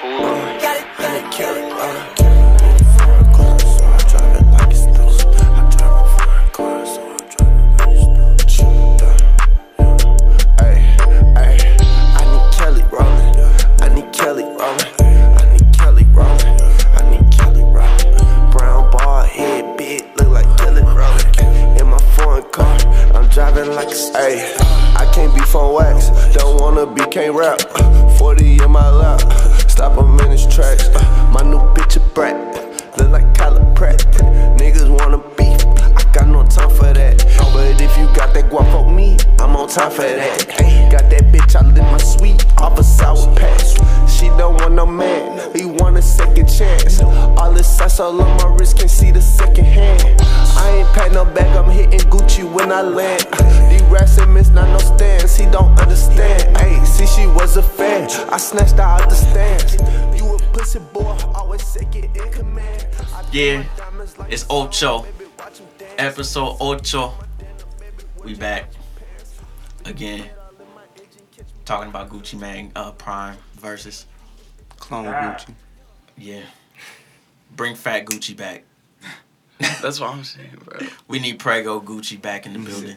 cool. Yeah, my diamonds like it's Ocho. baby, watch 'em dance. Episode Ocho. We back again. Talking about Gucci Mane uh, Prime versus Clone Gucci. yeah. Bring Fat Gucci back. That's what I'm saying, bro. We need Prego Gucci back in the building.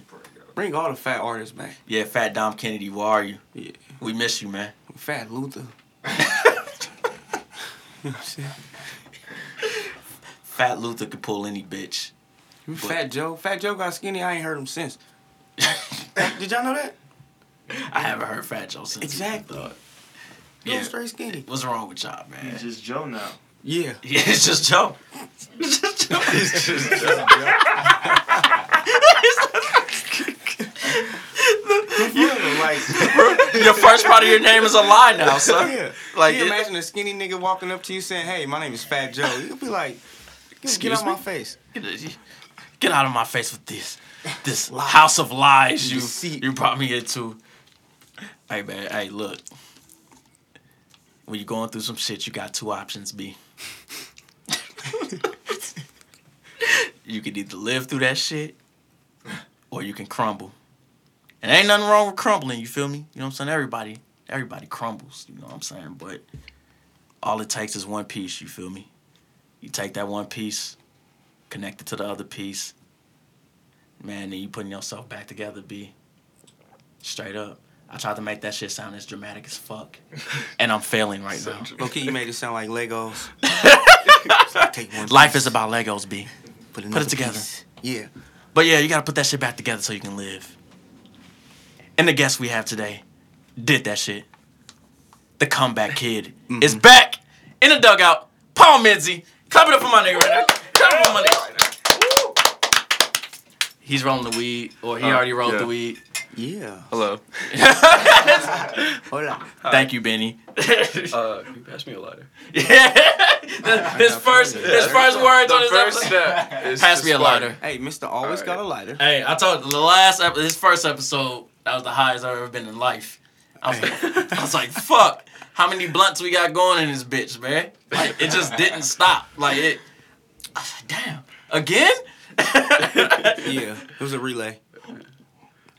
Bring all the fat artists back. Yeah, Fat Dom Kennedy, where are you? Yeah. We miss you, man. Fat Luther. you know what I'm saying? Fat Luther could pull any bitch. Fat Joe. Fat Joe got skinny. I ain't heard him since. Did y'all know that? I haven't heard Fat Joe since. Exactly. Yeah. yeah. straight skinny. What's wrong with y'all, man? He's just Joe now. Yeah. Yeah, it's just Joe. It's just Joe. He's just Joe. like, your first part of your name is a lie now, son. yeah. Like, Like, you it- imagine a skinny nigga walking up to you saying, "Hey, my name is Fat Joe." You'll be like, "Get, out me? my face." Get, get out of my face with this, this house of lies you Deceit. you brought me into. Hey man, hey look. When you're going through some shit, you got two options. B. you can either live through that shit, or you can crumble. And ain't nothing wrong with crumbling. You feel me? You know what I'm saying? Everybody, everybody crumbles. You know what I'm saying? But all it takes is one piece. You feel me? You take that one piece, connect it to the other piece. Man, then you putting yourself back together, B. Straight up. I tried to make that shit sound as dramatic as fuck. And I'm failing right now. Okay, you made it sound like Legos. Take one Life is about Legos, B. put, it together. piece. Yeah. But yeah, you gotta put that shit back together so you can live. And the guest we have today did that shit. The comeback kid mm-hmm. is back in the dugout. Paul Midzi. Clap it up for my nigga right now. Clap it up for my nigga right now. He's rolling the weed, or he Uh, already rolled yeah. the weed. Yeah. Hello. Hold on. Thank you, Benny. Uh, can you pass me a lighter? yeah. his first, his first words on his first episode. step Pass to me a spark. lighter. Hey, Mister always Alright. got a lighter. Hey, I told the last ep- his first episode that was the highest I've ever been in life. I was, I was like, fuck, how many blunts we got going in this bitch, man? Like it just didn't stop. Like it. I like, damn, again? Yeah. It was a relay.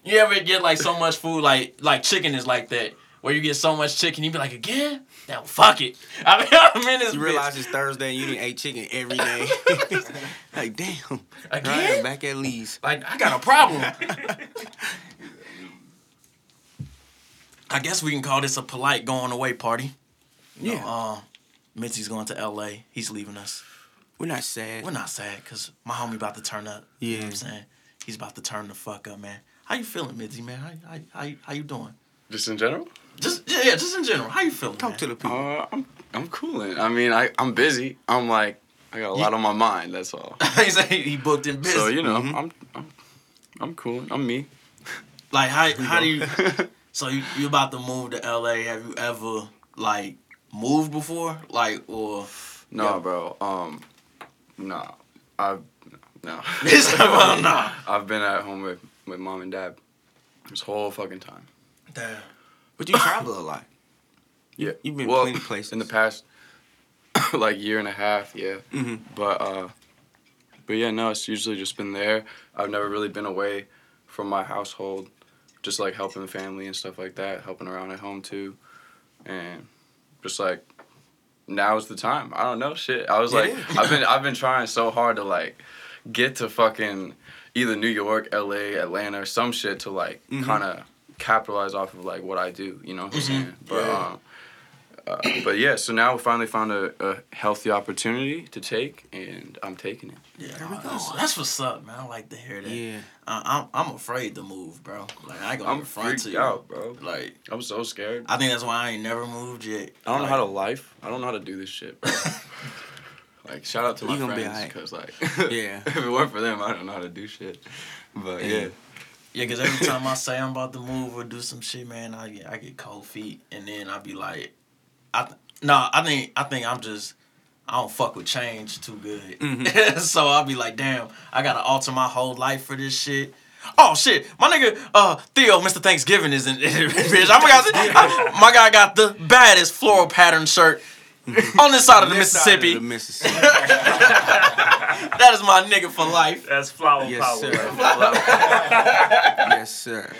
You ever get like so much food, like like chicken is like that, where you get so much chicken, you be like, again? Now fuck it. I mean, I'm in this You bitch. realize it's Thursday and you didn't ate chicken every day. like, damn. Again? Right, back at Lee's. Like I got a problem. I guess we can call this a polite going away party. You know, Yeah. uh, Mitzi's going to L.A. He's leaving us. We're not sad. We're not sad because my homie about to turn up. You know what I'm saying? He's about to turn the fuck up, man. How you feeling, Mitzi, man? How, how, how, you- how you doing? Just in general? Just yeah, yeah, just in general. How you feeling? Talk man? to the people. Uh, I'm I'm cooling. I mean, I I'm busy. I'm like I got a lot on my mind. That's all. he said he he booked in business. So you know, Mhm. I'm I'm I'm cool. I'm me. like how how do you? So you you about to move to L.A. Have you ever like moved before? Like or no, Yeah. bro. Um, no, I've no. He well, nah. I've been at home with with mom and dad this whole fucking time. Damn. But you travel a lot. Yeah, You've been well, plenty places. in the past, like year and a half. Yeah, hmm but uh, but yeah, no, it's usually just been there. I've never really been away from my household, just like helping family and stuff like that, helping around at home too, and just like now's the time. I don't know shit. I was like. I've been I've been trying so hard to like get to fucking either New York, L.A., Atlanta, or some shit to like Mhm. kind of capitalize off of like what I do. You know what I'm Mm-hmm. saying? But Yeah. um. Uh, but yeah, so now we finally found a, a healthy opportunity to take, and I'm taking it. Yeah, There we go. That's, that's what's up, man. I like to hear that. Yeah. I, I'm I'm afraid to move, bro. Like I ain't gonna I'm be front to freaked you. out, bro. Like I'm so scared. I think that's why I ain't never moved yet. I don't know how to life. I don't know how to do this shit, bro. like, shout out to my You gonna friends, alright. cause like, Yeah. if it weren't for them, I don't know how to do shit. But Yeah. yeah, Yeah, cause every time I say I'm about to move or do some shit, man, I get I get cold feet, and then I be like, I th- no, I think I think I'm just I don't fuck with change too good, Mhm. so I'll be like, damn, I gotta alter my whole life for this shit. Oh shit, my nigga uh Theo, Mr. Thanksgiving is in bitch. I forgot I- my guy got the baddest floral pattern shirt on this side of the This side of Mississippi. the Mississippi. that is my nigga for life. That's flower Yes, power. sir. right? yes, sir.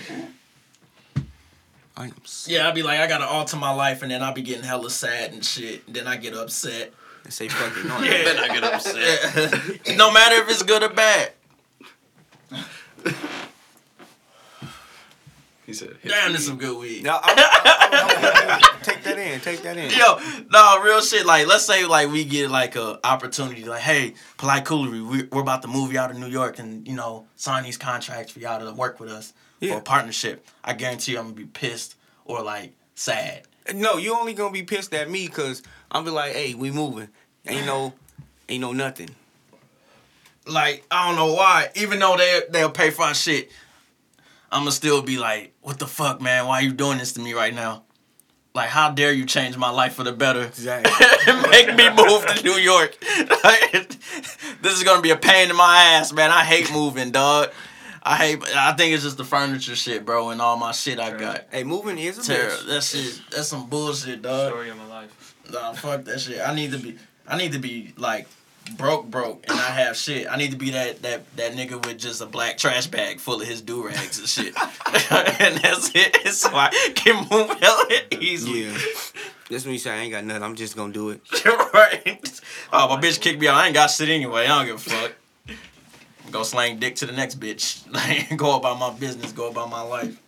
I am. s- Yeah, I'd be like, I gotta alter my life, and then I'll be getting hella sad and shit. And then I get upset. I say fucking no. Then I get upset. no matter if it's good or bad. he said. Damn, this is some good weed. No, I'm, I'm, I'm, take that in. Take that in. Yo, no, real shit. Like, let's say like we get like a opportunity, like, hey, polite coolery, we, we're about to move you out of New York and you know sign these contracts for y'all to work with us for a partnership. I guarantee you, I'm gonna be pissed or like sad. No, you only gonna be pissed at me because I'm be like, hey, we moving. Ain't no, ain't no nothing. like I don't know why. Even though they they'll pay for our shit, I'ma still be like, what the fuck, man? Why are you doing this to me right now? Like, how dare you change my life for the better? Exactly. Make me move to New York. this is gonna be a pain in my ass, man. I hate moving, dog. I hate. I think it's just the furniture shit, bro, and all my shit I got. Hey, moving is a Terrible. bitch. That shit. That's some bullshit, dog. Story of my life. Nah, fuck that shit. I need to be I need to be like broke broke and I have shit. I need to be that that that nigga with just a black trash bag full of his do rags and shit. and that's it. So I can move hell easily. Yeah. That's when you say I ain't got nothing. I'm just gonna do it. right. Oh my bitch kicked me out. I ain't got shit anyway. I don't give a fuck. Go slang dick to the next bitch. Like go about my business, go about my life.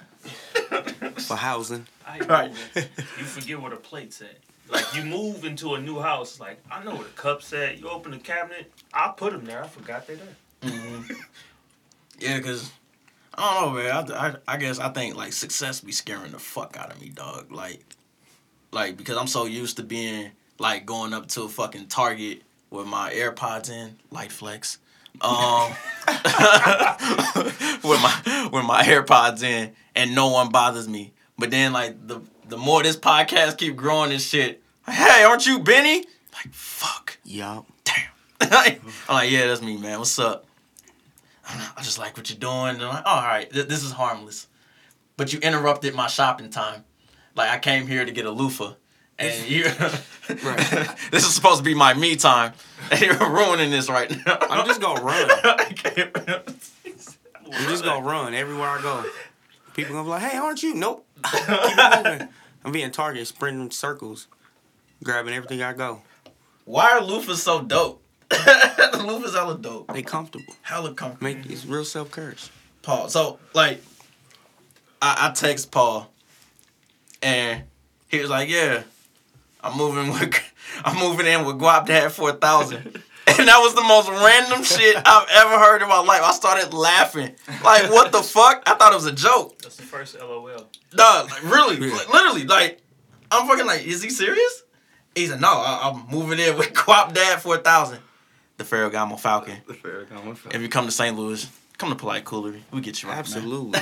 For housing. I Right. You forget what a plate's at. Like you move into a new house, like I know where the cups at. You open the cabinet, I put them there. I forgot they're there. Mm-hmm. Yeah, cause I don't know, man. I, I, I guess I think like success be scaring the fuck out of me, dog. Like, like because I'm so used to being like going up to a fucking Target with my AirPods in, light flex, um, with my with my AirPods in, and no one bothers me. But then like the the more this podcast keep growing and shit, hey, aren't you Benny? Like fuck. Yup. Damn. I'm like, yeah, that's me, man. What's up? I'm I just like what you're doing. And I'm like, oh, all right, th- this is harmless. But you interrupted my shopping time. Like, I came here to get a loofah. And you, Right. this is supposed to be my me time. And you're ruining this right now. I'm just gonna run. I can't- I'm just gonna run everywhere I go. People gonna be like, "Hey, aren't you?" Nope. Keep. I'm being Target, sprinting circles, grabbing everything I go. Why are loofahs so dope? the loofahs hella dope. They comfortable. Hella comfortable. Make it's real self courage. Paul. So like, I, I text Paul, and he was like, "Yeah, I'm moving with, I'm moving in with Guap Dad for a thousand. And that was the most random shit I've ever heard in my life. I started laughing. Like, what the fuck? I thought it was a joke. That's the first LOL. Nah, like, really, Yeah. li- literally, like, I'm fucking like, is he serious? He said, no, I, I'm moving in with Guap Dad for a thousand. The Ferragamo Falcon. The Farrakhan If you come to St. Louis, come to Polite Coolery. We get you right, man. Absolutely.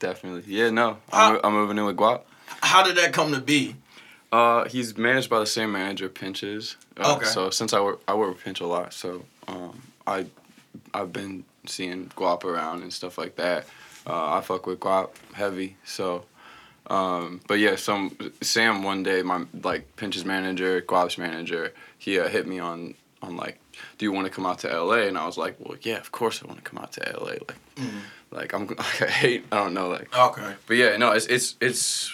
Definitely. Yeah, no. I'm, Uh, I'm moving in with Guap. How did that come to be? Uh, he's managed by the same manager, Pinch's. Uh, Okay. So since I work, I work with Pinch a lot, so um, I, I've been seeing Guap around and stuff like that. Uh, I fuck with Guap heavy, so. Um, but yeah, some Sam one day, my like Pinch's manager, Guap's manager, he uh, hit me on on like, do you want to come out to L.A. And I was like, well, yeah, of course I want to come out to L.A. Like, like I'm, like I hate, I don't know, like. Okay. But yeah, no, it's it's it's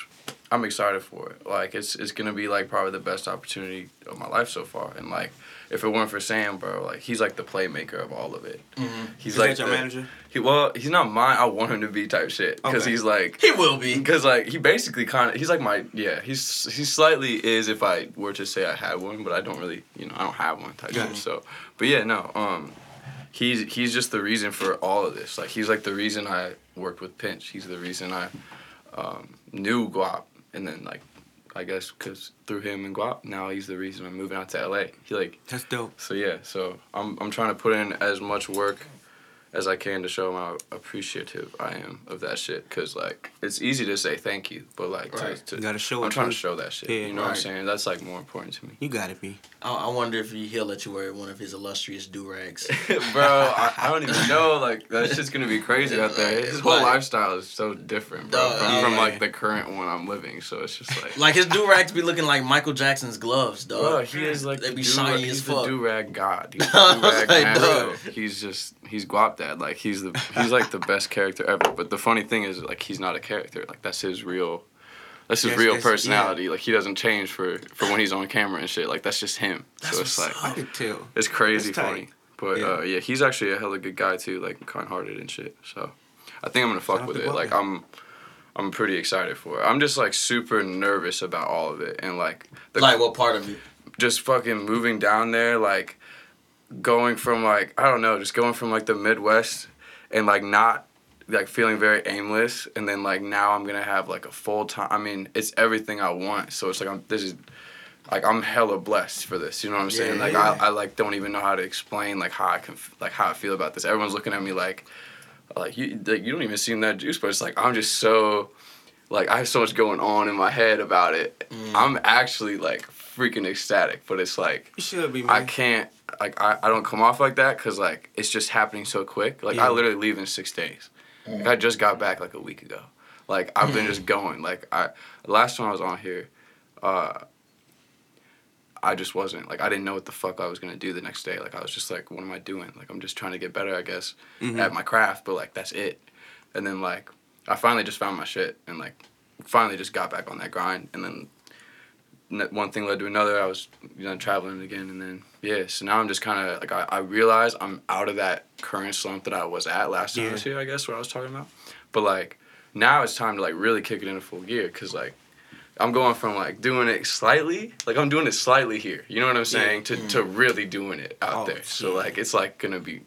I'm excited for it. Like it's it's gonna be like probably the best opportunity of my life so far. And like if it weren't for Sam, bro, like he's like the playmaker of all of it. He's Is like that your the- manager? He well, he's not mine. I want him to be type shit because Okay. he's like He will be. because like he basically kind of he's like my yeah he's he slightly is if I were to say I had one, but I don't really you know I don't have one type shit. So, but yeah, no, um, he's he's just the reason for all of this. Like he's like the reason I worked with Pinch. He's the reason I um, knew Guap, and then like I guess because through him and Guap, now he's the reason I'm moving out to LA. He like That's dope. so yeah, so I'm I'm trying to put in as much work as I can to show how appreciative I am of that shit. Cause like it's easy to say thank you, but like Right. to, to You gotta show I'm trying to show that shit. Yeah, you know what I'm saying? That's like more important to me. You gotta be. I, I wonder if he, he'll let you wear one of his illustrious do rags. Bro, I, I don't even know. Like that shit's gonna be crazy out there. His whole Like- lifestyle is so different, bro, Dog, from, from like the current one I'm living. So it's just like. like his do rags be looking like Michael Jackson's gloves, dog. Bro, he is like They the be do- shiny as fuck. do rag god. He's I the was do rag like, He's just he's guap dad. Like he's the he's like the best character ever. But the funny thing is like he's not a character. Like that's his real that's his Yes, real yes, personality. Like he doesn't change for for when he's on camera and shit. Like that's just him. That's so it's what's like I could tell. it's crazy That's tight. funny. But Yeah. uh, yeah, he's actually a hella good guy too. Like kind hearted and shit. So I think I'm gonna fuck with it. Like Dad. I'm. I'm pretty excited for it. I'm just like super nervous about all of it and like the like what part of it? just fucking moving down there, like going from like I don't know, just going from like the Midwest and like not like feeling very aimless, and then like now I'm gonna have like a full time. I mean, it's everything I want. So it's like I'm this is like I'm hella blessed for this. You know what I'm saying? Yeah, like yeah. I, I like don't even know how to explain like how I can like how I feel about this. Everyone's looking at me like like you like you don't even seem that juice, but it's like I'm just so like I have so much going on in my head about it. Mm. I'm actually like freaking ecstatic, but it's like You should be, man. I can't like I, I don't come off like that because like it's just happening so quick. Like I literally leave in six days. Like, I just got back like a week ago. Like I've been just going. Like I last time I was on here, uh, I just wasn't like I didn't know what the fuck I was gonna do the next day. Like I was just like, what am I doing? Like I'm just trying to get better, I guess, Mhm. at my craft. But like that's it. And then like I finally just found my shit and like finally just got back on that grind. And then one thing led to another. I was you know traveling again, and then yeah. So now I'm just kind of like I, I realize I'm out of that current slump that I was at last time I was here. I guess what I was talking about. But like now it's time to like really kick it into full gear because like I'm going from like doing it slightly, like I'm doing it slightly here. You know what I'm saying? To to mm. really doing it out Oh, there. So yeah. like it's like gonna be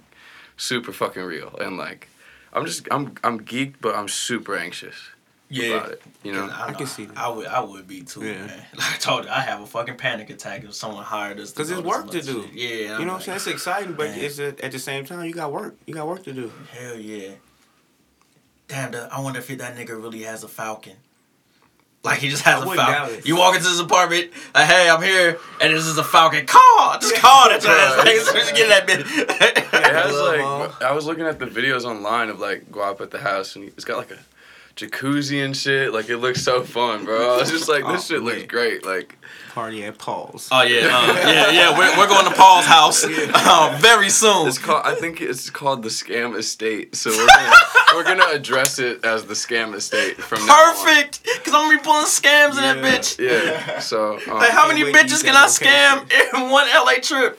super fucking real and like I'm just I'm I'm geeked, but I'm super anxious about it. You know? I, I can see that. I would, I would be too, Yeah. man. Like I told you, I have a fucking panic attack if someone hired us. Because go it's work to do. shit. Yeah, You know what I'm saying? It's exciting, but man. it's uh at the same time you got work. You got work to do. Hell yeah. Damn, the, I wonder if that nigga really has a Falcon. Like he just has I a Falcon. doubt it. You walk into his apartment, like, hey, I'm here, and this is a Falcon. Call, just call that your. Like, as soon as you get that bitch. It has Glove like I was looking at the videos online of like Guap at the house, and it's got like a jacuzzi and shit. Like it looks so fun, bro. I was just like, this Oh, shit looks great. Like Party at Paul's. Oh yeah, uh, yeah, yeah. We're, we're going to Paul's house uh, very soon. it's called. I think it's called the Scam Estate. So we're gonna, we're gonna address it as the Scam Estate from now on. Perfect, cause I'm gonna be pulling scams in that bitch. Yeah. So um, Like, how many wait bitches can I that scam in one LA trip?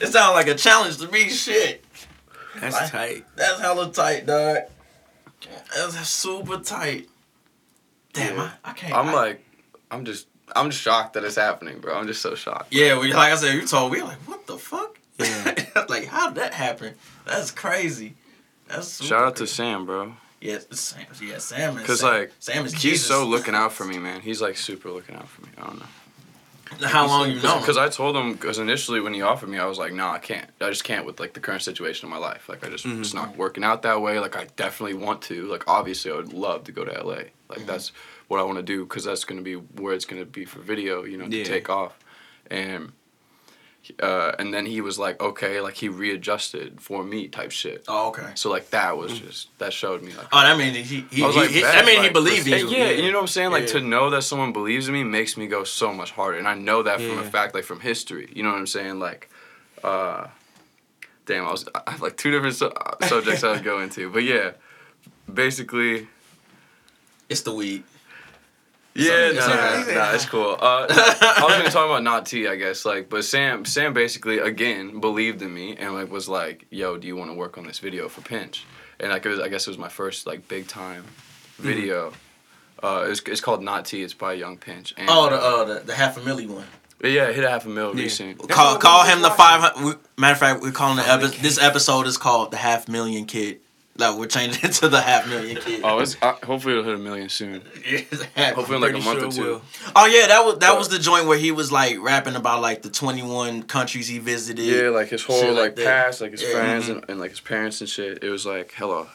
it sounds like a challenge to me. Shit, That's Like- tight. that's hella tight, dog. That's super tight. Damn, Yeah. I, I can't. I'm I- like, I'm just, I'm just shocked that it's happening, bro. I'm just so shocked. yeah. We, like I said, you told me like, what the fuck? Yeah. like, how did that happen? That's crazy. That's super Shout out to. Sam, bro. yeah, Sam. Yeah, Sam. is- Cause Sam, like, Sam is he's Jesus. so looking out for me, man. He's like super looking out for me. I don't know. How long you know? Because I told him, because initially when he offered me, I was like, no, I can't. I just can't with like the current situation of my life. Like I just, Mm-hmm. it's not working out that way. Like I definitely want to. Like obviously, I would love to go to LA. Like Mm-hmm. that's what I want to do because that's gonna be where it's gonna be for video. You know, to Yeah. take off, and. Uh, and then he was like, okay, like he readjusted for me type shit. Oh, okay. So like that Mm. was just that showed me like Oh, that means he. he, I was he, like, he- bet, that means he like, believed in you. Yeah, you know what I'm saying? Like Yeah. to know that someone believes in me makes me go so much harder, and I know that from a fact, like from history. You know what I'm saying? Like, uh, damn, I was I have like two different su- uh, subjects I would go into, but yeah, basically, It's the weed. Yeah, It's no, okay. no, nah, it's cool. Uh, I was gonna talk about not T, I guess. Like, but Sam, Sam basically again believed in me and like was like, "Yo, do you want to work on this video for Pinch?" And like, it was, I guess it was my first like big time video. Uh, it's, it's called Not T. It's by Young Pinch. And, Oh, the uh, the, the half a milli one. yeah, hit a half a mil Yeah. recent. Call call him the five hundred. Matter of fact, we're calling the epi- this episode is called the half million kid. Like we're changing it to the half million kid. Oh, it's uh, hopefully it'll hit a million soon. Hopefully in like a month sure or two. will. Oh yeah, that was that But- was the joint where he was like rapping about like the twenty one countries he visited. Yeah, like his whole like like, past, like his Yeah. friends and, and like his parents and shit. It was like hello,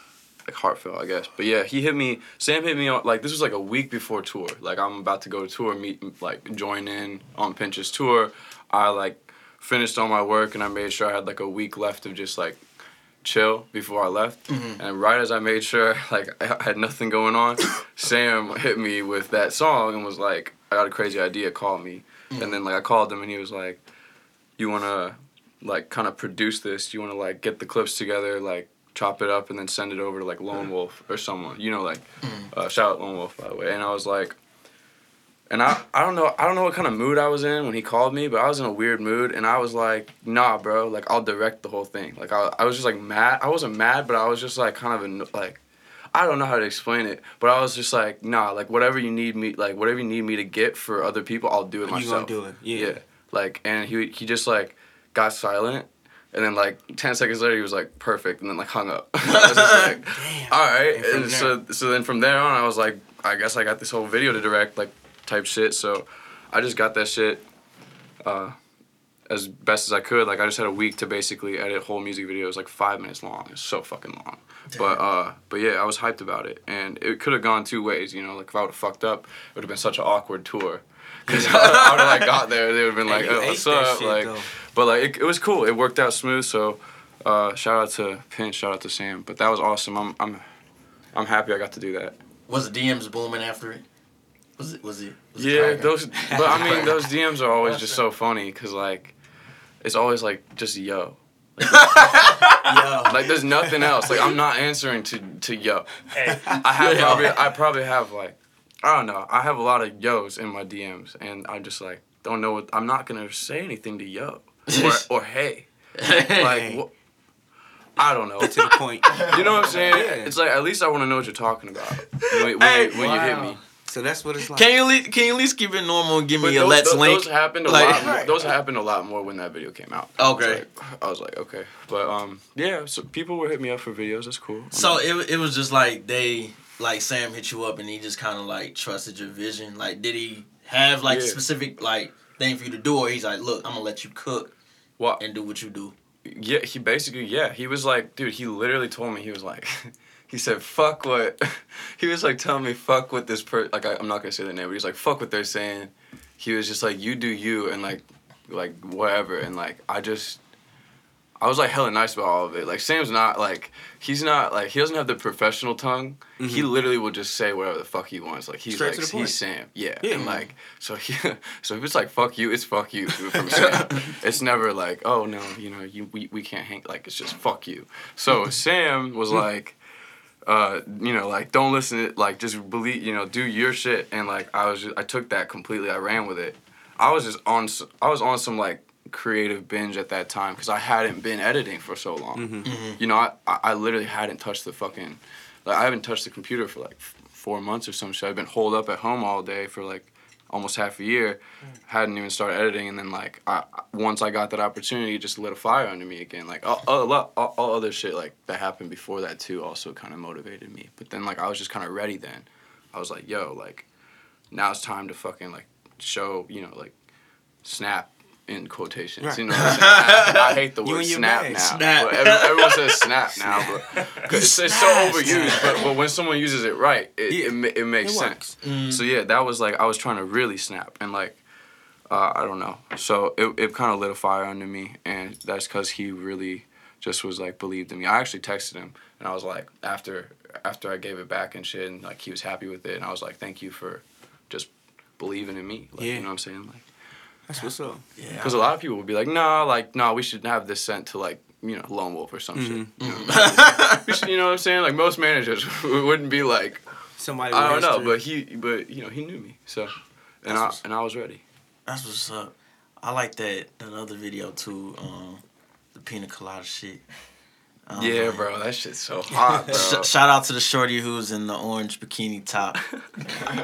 like heartfelt, I guess. But yeah, he hit me. Sam hit me on like this was like a week before tour. Like I'm about to go to tour, meet like join in on Pinch's tour. I like finished all my work and I made sure I had like a week left of just like chill before I left. Mm-hmm. And right as I made sure like I had nothing going on, Sam hit me with that song and was like, "I got a crazy idea. Call me." And mm-hmm. then like I called him and he was like, "You wanna like kind of produce this? You wanna like get the clips together, like chop it up and then send it over to like Lone mm-hmm. Wolf or someone? You know, like uh, shout out Lone Wolf by the way." And I was like. And I, I don't know I don't know what kind of mood I was in when he called me, but I was in a weird mood and I was like, nah, bro, like I'll direct the whole thing. Like I, I was just like mad. I wasn't mad, but I was just like kind of anno- like I don't know how to explain it, but I was just like, nah, like whatever you need me like whatever you need me to get for other people, I'll do it myself. You gonna do it? Yeah. Like and he he just like got silent and then like ten seconds later he was like perfect and then like hung up. I was just like, Damn. all right. And And so so then from there on I was like, I guess I got this whole video to direct like type shit. So I just got that shit uh, as best as I could. Like I just had a week to basically edit whole music videos, like five minutes long. It's so fucking long. But uh, but yeah, I was hyped about it, and it could have gone two ways. You know, like if I would have fucked up, it would have been such an awkward tour. Because after I would have like got there, they would have been like, oh, "What's up?" shit, like, though. but like it, it was cool. It worked out smooth. So uh, shout out to Pinch, shout out to Sam. But that was awesome. I'm I'm I'm happy I got to do that. Was the DMs booming after it? Was it? Was it? Was Yeah, cracking? those. But I mean, those DMs are always just so funny because like, it's always like just yo. Yo. Like there's nothing else. Like I'm not answering to to yo. Hey, I have Yeah. probably I probably have like I don't know. I have a lot of yos in my DMs, and I'm just like don't know what I'm not gonna say anything to yo or or hey. Like wh- I don't know. To the point. You know what I'm saying? Yeah. It's like at least I want to know what you're talking about when, when, Hey, you, when you hit me. So that's what it's like. Can you at least, can you at least keep it normal and give But me a let's those, link? those happened a Like- lot. More, Right. those happened a lot more when that video came out. I was Okay. like- I was like, okay, but um, yeah. So people were hitting me up for videos. That's cool. I So mean, it it was just like they like Sam hit you up and he just kind of like trusted your vision. Like, did he have like a Yeah. specific like thing for you to do, or he's like, look, I'm gonna let you cook well, and do what you do. yeah. He basically, yeah. He was like, dude. He literally told me he was like, he said, fuck what. he was like telling me, fuck what this per. Like I, I'm not gonna say the name, but he's like, fuck what they're saying. He was just like, you do you, and like, like whatever, and like I just. I was like hella nice about all of it. Like Sam's not like he's not like he doesn't have the professional tongue. He literally will just say whatever the fuck he wants. Like he's Straight like to the point. he's Sam. Yeah. Yeah. And like so he so if it's like fuck you, it's fuck you from Sam. it's never like, oh no, you know, you we, we can't hang like it's just fuck you. So Sam was like uh, you know, like don't listen to like just believe, you know, do your shit and like I was just I took that completely. I ran with it. I was just on I was on some like creative binge at that time because I hadn't been editing for so long. You know, I, I I literally hadn't touched the fucking like I haven't touched the computer for like four months or some shit. I've been holed up at home all day for like almost half a year. Hadn't even started editing, and then like I once I got that opportunity, it just lit a fire under me again. Like all, all, all, all other shit like that happened before that too also kind of motivated me. But then like I was just kind of ready then. I was like, yo, like now it's time to fucking like show you know like snap in quotations. Right. You know, what I'm? I, I hate the word snap bag. now. Snap. Everyone says snap now, but it's, it's so overused. But, but when someone uses it right, it, Yeah. it, it makes It sense. works. So yeah, that was like I was trying to really snap and like uh, I don't know. So it it kind of lit a fire under me, and that's because he really just was like believed in me. I actually texted him, and I was like after after I gave it back and shit, and like he was happy with it, and I was like, thank you for just believing in me. Like, Yeah. You know what I'm saying? Like. That's what's up. Yeah. Because a lot of people would be like, nah, like, nah, we should have this sent to like, you know, Lone Wolf or some shit. Mm-hmm. You know, we should- you know what I'm saying? Like most managers wouldn't be like, Somebody. I don't know, history. but he, but you know, he knew me. So, and That's I and I was ready. That's what's up. I like that that other video too. Um, the pina colada shit. Um, yeah, bro, that shit's so hot, bro. Sh- shout out to the shorty who's in the orange bikini top.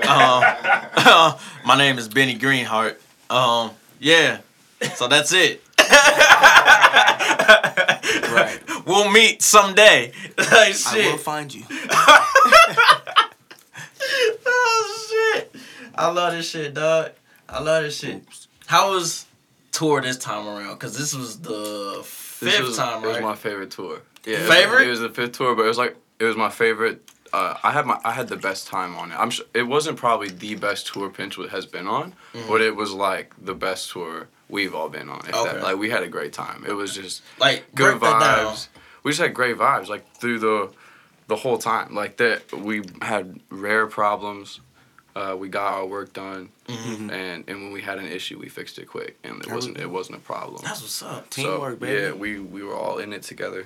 um, my name is Benny Greenheart. Um, yeah, so that's it. Right. We'll meet someday. like, shit. I will find you. oh shit! I love this shit, dog. I love this shit. How was tour this time around? Cause this was the fifth was, time, It was my favorite tour. Yeah, it was- Favorite? It was the fifth tour, but it was like it was my favorite. Uh, I had my I had the best time on it. I'm sure it wasn't probably the best tour Pinchwood has been on, but it was like the best tour we've all been on. Okay. that, like we had a great time. It was just like good break that down. vibes. We just had great vibes like through the the whole time. Like that we had rare problems. Uh, we got our work done, Mm-hmm. and and when we had an issue, we fixed it quick, and it wasn't it wasn't a problem. That's what's up. Teamwork, so, baby. Yeah, we we were all in it together.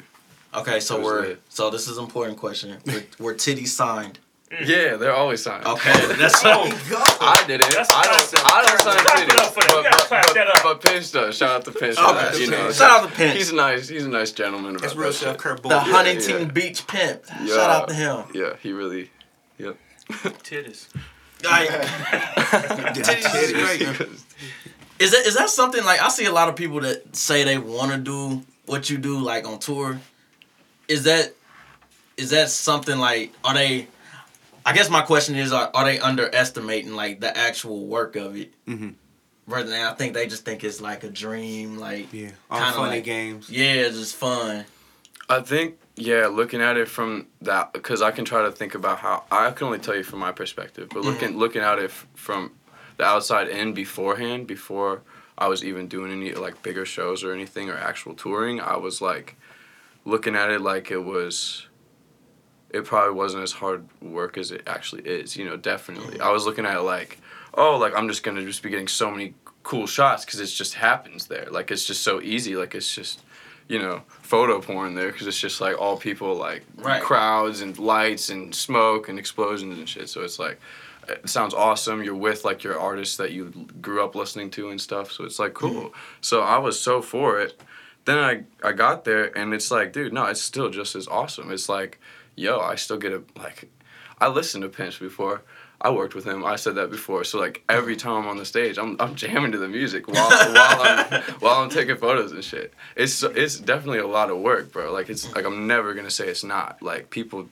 Okay, so we're lit. so this is an important question. We're, we're titty signed. Mm. Yeah, they're always signed. Okay, that's Oh, I did it. That's I don't. I don't sign titties. up for that. We But, but, but, up. but Pinch does. Shout out to Pinch. for Okay. that, you know, Shout out to Pinch. He's a nice. He's a nice gentleman. That's about real that. Kurt Bull. the yeah, Huntington yeah. Beach pimp. Yeah. Shout out to him. Yeah, he really. Yep. Titties. Like, titties is great. Is that is that something like I see a lot of people that say they want to do what you do like on tour? Is that is that something like are they? I guess my question is are, are they underestimating like the actual work of it? Mhm. Rather than I think they just think it's like a dream, like Yeah. All Kinda funny like- games. yeah, it's just fun. I think yeah, looking at it from that because I can try to think about how I can only tell you from my perspective, but looking looking at it from the outside in beforehand, before I was even doing any like bigger shows or anything or actual touring, I was like looking at it like it was it probably wasn't as hard work as it actually is, you know, definitely. I was looking at it like, oh, like I'm just to just be getting so many cool shots cuz it just happens there. Like it's just so easy, like it's just you know, photo porn there because it's just like all people like Right. crowds and lights and smoke and explosions and shit. So it's like, it sounds awesome. You're with like your artists that you grew up listening to and stuff. So it's like cool. Mm-hmm. So I was so for it. Then I I got there and it's like, dude, no, it's still just as awesome. It's like, yo, I still get a like, I listened to Pinch before. I worked with him. I said that before. So like every time I'm on the stage, I'm, I'm jamming to the music while while I'm while I'm taking photos and shit. It's it's definitely a lot of work, bro. Like it's like I'm never gonna say it's not. Like people,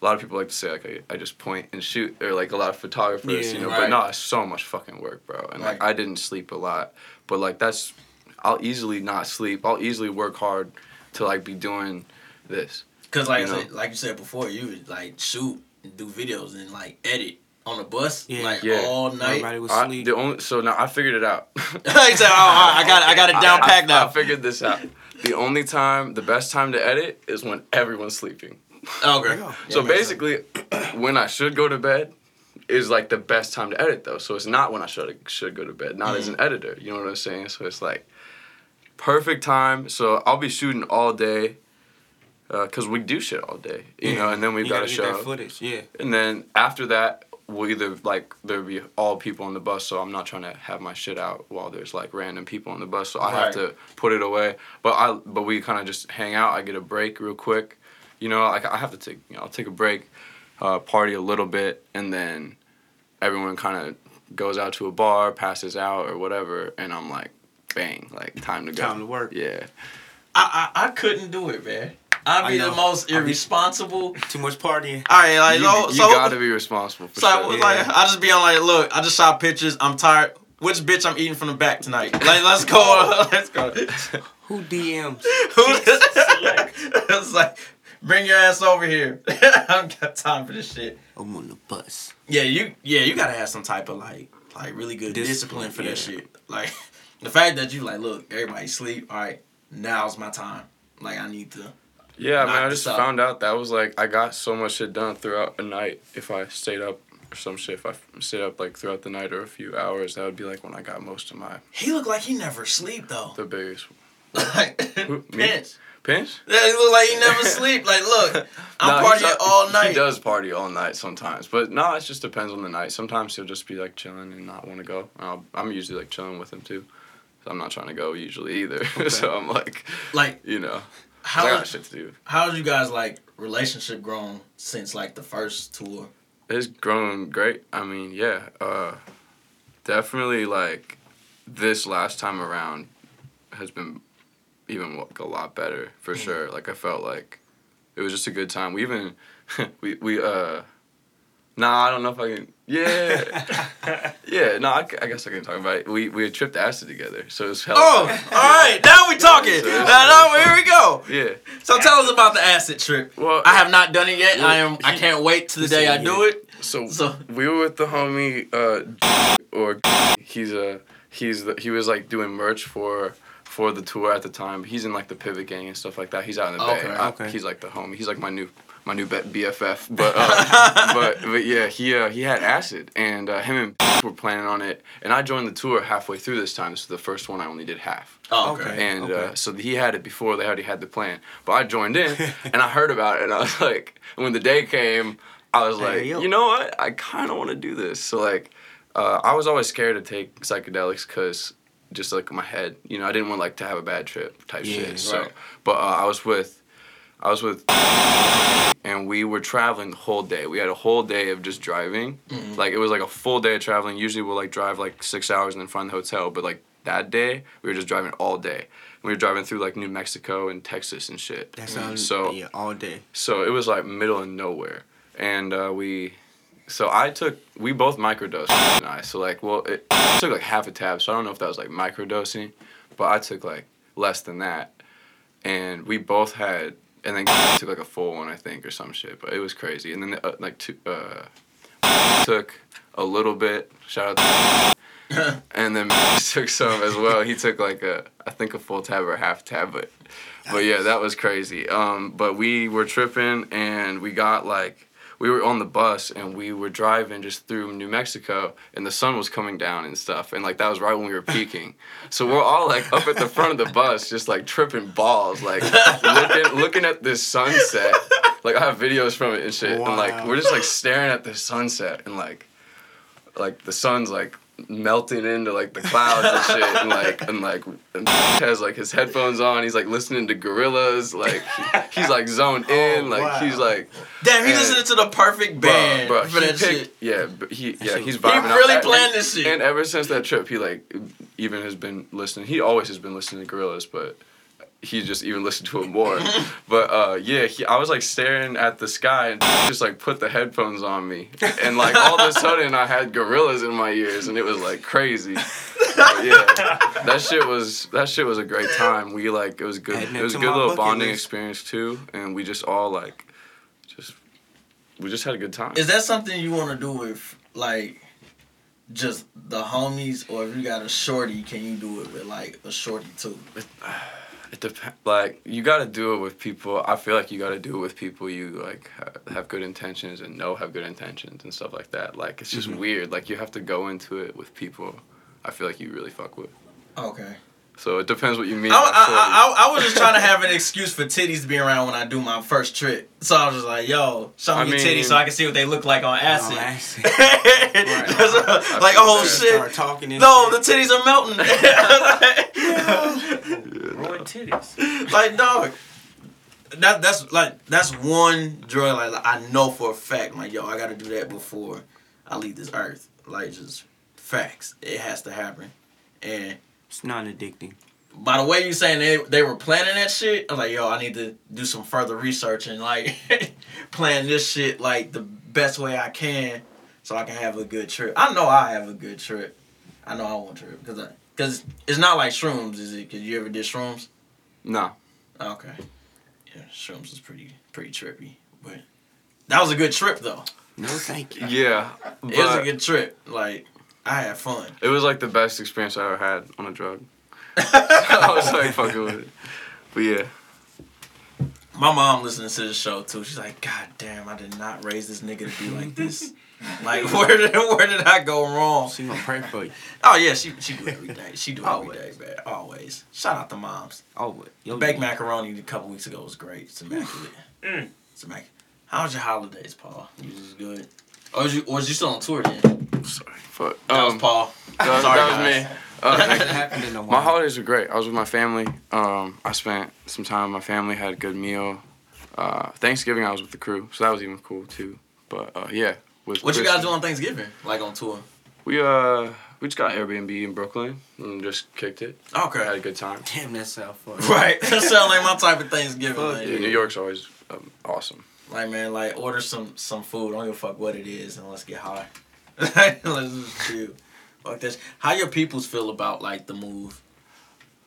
a lot of people like to say like I, I just point and shoot, or like a lot of photographers, Yeah, you know. right. But no, it's so much fucking work, bro. And like Right. I didn't sleep a lot, but like that's I'll easily not sleep. I'll easily work hard to like be doing this. Cause like You know? said, like you said before, you would like shoot and do videos and like edit on the bus Yeah. like Yeah. all night. Everybody was I, asleep. the only so now I figured it out. he said, "Oh, I I got, I got it down I- packed now." I figured this out. The only time, the best time to edit is when everyone's sleeping. okay. go. Yeah, so basically, when I should go to bed is like the best time to edit though. So it's not when I should should go to bed, not mm-hmm. as an editor. You know what I'm saying? So it's like perfect time. So I'll be shooting all day. Uh, Cause we do shit all day, you know, and then we've You got a show, footage. Yeah. and then after that, we'll either like there'll be all people on the bus, so I'm not trying to have my shit out while there's like random people on the bus, so I have to put it away. But I but we kind of just hang out. I get a break real quick, you know. Like I have to take you know I'll take a break, uh, party a little bit, and then everyone kind of goes out to a bar, passes out or whatever, and I'm like, bang, like time to go. Time to work. Yeah. I, I I couldn't do it, man. I'd be the most irresponsible. Too much partying. All right, like you, so, you so, gotta be responsible for so I was Yeah. like, I just be on like, look, I just shot pictures. I'm tired. Which bitch I'm eating from the back tonight? Like, let's go, let's go. Who DMs? Who? it's like, bring your ass over here. I don't got time for this shit. I'm on the bus. Yeah, you yeah, you gotta have some type of like like really good discipline, Discipline, for that shit. Like the fact that you like, look, everybody sleep, all right, now's my time. Like I need to Yeah, I mean, I just found out that was like I got so much shit done throughout a night. If I stayed up or some shit, if I stayed up like throughout the night or a few hours, that would be like when I got most of my He looked like he never sleep though. the biggest. Like? Pinch. Pinch? Yeah, he look like he never sleep. Like, look, I'm No, he partying all night. He does party all night sometimes, but no, it just depends on the night. Sometimes he'll just be like chilling and not want to go. I'll, I'm usually like chilling with him too. I'm not trying to go usually either, so I'm like, Like, you know, 'cause I how got shit to do. how's you guys like relationship grown since like the first tour? It's grown great. I mean, yeah, uh, definitely like this last time around has been even like a lot better for sure. Like I felt like it was just a good time. We even we we uh nah I don't know if I can yeah yeah no I guess I can talk about it. We we had tripped acid together, so it was hella Oh, all right. Now we talking. So now, now here we go. yeah. So tell us about the acid trip. Well, I have not done it yet. Well, I am. I can't wait to the day I do it. So, So- we were with the homie, uh, or he's a he's the, he was like doing merch for for the tour at the time. He's in like the Pivot Gang and stuff like that. He's out in the Okay, Bay. I- okay. he's like the homie. He's like my new my new bet BFF. But uh, but but yeah, he uh, he had acid, and uh, him and were planning on it. And I joined the tour halfway through this time. This is the first one I only did half. Oh, Okay. okay. And uh, okay. so he had it before they already had the plan. But I joined in and I heard about it and I was like, when the day came, I was like, yo. you know what? I kind of want to do this. So like, uh, I was always scared to take psychedelics because just like my head, you know, I didn't want like to have a bad trip type Yeah, shit. So, right. but uh, I was with, I was with, and we were traveling the whole day. We had a whole day of just driving. Mm-hmm. Like it was like a full day of traveling. Usually we'll like drive like six hours and then find the hotel. But like that day, we were just driving all day. We were driving through like New Mexico and Texas and shit. That sounds so yeah all day. so it was like middle of nowhere, and uh, we, so I took we both microdosed and I so like well it took like half a tab so I don't know if that was like microdosing, but I took like less than that, and we both had and then took like a full one I think or some shit, but it was crazy. And then uh, like two uh, took a little bit. Shout out. To and then took some as well. He took like a, I think a full tab or a half tab, but, but yeah, that was crazy. Um, but we were tripping and we got like, we were on the bus and we were driving just through New Mexico and the sun was coming down and stuff and like that was right when we were peaking. So we're all like up at the front of the bus just like tripping balls, like looking looking at this sunset. Like I have videos from it and shit. And like we're just like staring at the sunset and like like the sun's like melting into like the clouds and shit and like and like and has like his headphones on he's like listening to Gorillaz like he- he's like zoned in like wow. he's like Damn, he And- listening to the perfect band bro, for he that picked, shit. yeah but he yeah he's was- He vibing out. really And- planned this shit. and ever since that trip he like even has been listening he always has been listening to Gorillaz but he just even listened to it more. But uh yeah he, i was like staring at the sky and just like put the headphones on me. And like all of a sudden i had Gorillaz in my ears and it was like crazy. But, yeah that shit was that shit was a great time. We like it was good it it was a good little bonding list. experience too. And we just all like just we just had a good time. Is that something you want to do with like just the homies, or if you got a shorty, can you do it with like a shorty too? It depends. Like you got to do it with people. I feel like you got to do it with people you like ha- have good intentions and know have good intentions and stuff like that. Like it's just mm-hmm. weird. Like you have to go into it with people. I feel like you really fuck with. Okay. So it depends what you mean. I, I. I, I, I was just trying to have an excuse for titties to be around when I do my first trip. So I was just like, yo, show me I your mean- titties so I can see what they look like on acid. Oh, acid. Just, uh, like, feel oh shit. Start talking and No, the titties are melting. Ruined titties. like dog. That that's like that's one drug like, like, I know for a fact like yo I gotta do that before I leave this earth like just facts it has to happen and it's not addicting. by the way you saying they they were planning that shit I was like yo I need to do some further research and like plan this shit like the best way I can so I can have a good trip I know I have a good trip I know I want to trip because I because it's not like shrooms is it because you ever did shrooms no. Okay. Yeah, shrooms is pretty pretty trippy, but that was a good trip though. No, thank you. Yeah, It was a good trip. Like I had fun. it was like the best experience I ever had on a drug. I was like fucking with it. But yeah, My mom listening to the show too. She's like, God damn, I did not raise this nigga to be like this. Like where did where did I go wrong? She gonna pray for you. Oh yeah, she she do every day. She do every day, Always. man. Always. Shout out to moms. Oh, but yo, Baked macaroni a couple weeks ago was great. It's immaculate. Mm. It's immaculate. How was your holidays, Paul? You was good. Or was you or was you still on tour then? Sorry. Fuck. That was Um, Paul. that was, Sorry, that was guys. me. Uh, happened in the My holidays were great. I was with my family. Um, I spent some time with my family, had a good meal. Uh, Thanksgiving, I was with the crew, so that was even cool too. But uh, yeah, with What you guys do on Thanksgiving? Like on tour? We uh, we just got Airbnb in Brooklyn and just kicked it. Okay. Had a good time. Damn, that sound fun. Right. that sound like my type of Thanksgiving. Fuck Like, Yeah, New York's always um, awesome. like man, like order some some food. I don't give a fuck what it is, and let's get high. let's chill. Fuck this. How your peoples feel about like the move?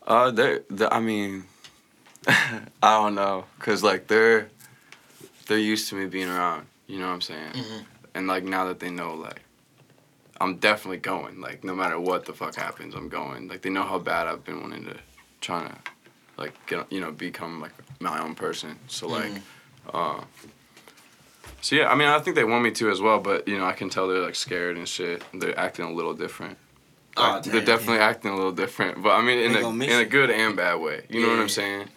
Uh, they, I mean, I don't know, cause like they're they're used to me being around. You know what I'm saying? Mhm. And like now that they know, like I'm definitely going. Like no matter what the fuck happens, I'm going. Like they know how bad I've been wanting to, trying to, like get you know become like my own person. So like, Mhm. uh. So yeah, I mean, I think they want me to as well, but you know, I can tell they're like scared and shit. They're acting a little different. Aw, Like, they're damn, definitely acting a little different, but I mean, in They a gonna in a good and bad way. You know what Yeah. I'm saying?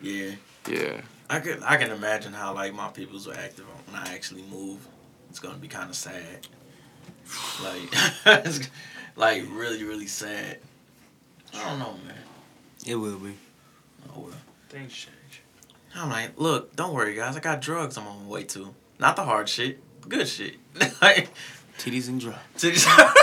Yeah. Yeah. I can I can imagine how like my peoples are active when I actually move. It's gonna be kind of sad. Like, it's, like really really sad. I don't know, man. It will be. Oh well. Things change. I'm like, look, don't worry, guys. I got drugs I'm on my way to. Not the hard shit, good shit. like, Titties and drugs. titties.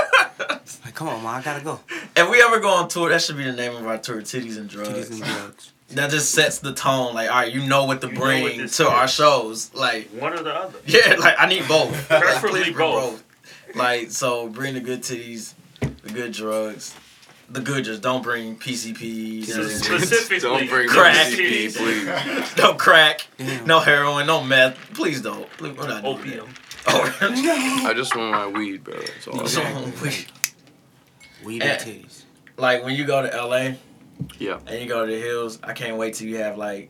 Like, come on, man, I gotta go. if we ever go on tour, that should be the name of our tour: titties and drugs. Titties and drugs. That just sets the tone. Like, all right, you know what to You bring what this to our shows. Like, One or the other. Yeah, like I need both. Like, Preferably please bring both. Like so, bring the good titties, the good drugs, the good just don't bring PCP. Specifically, Don't bring Crack. PCP, PCPs. please. no crack, Damn. no heroin, no meth. Please don't. Please, we're not doing Opium. that. Oh, I just want my weed, bro. That's all. I want. we- Weed Eh. and titties. like when you go to LA Yeah. and you go to the hills, I can't wait till you have like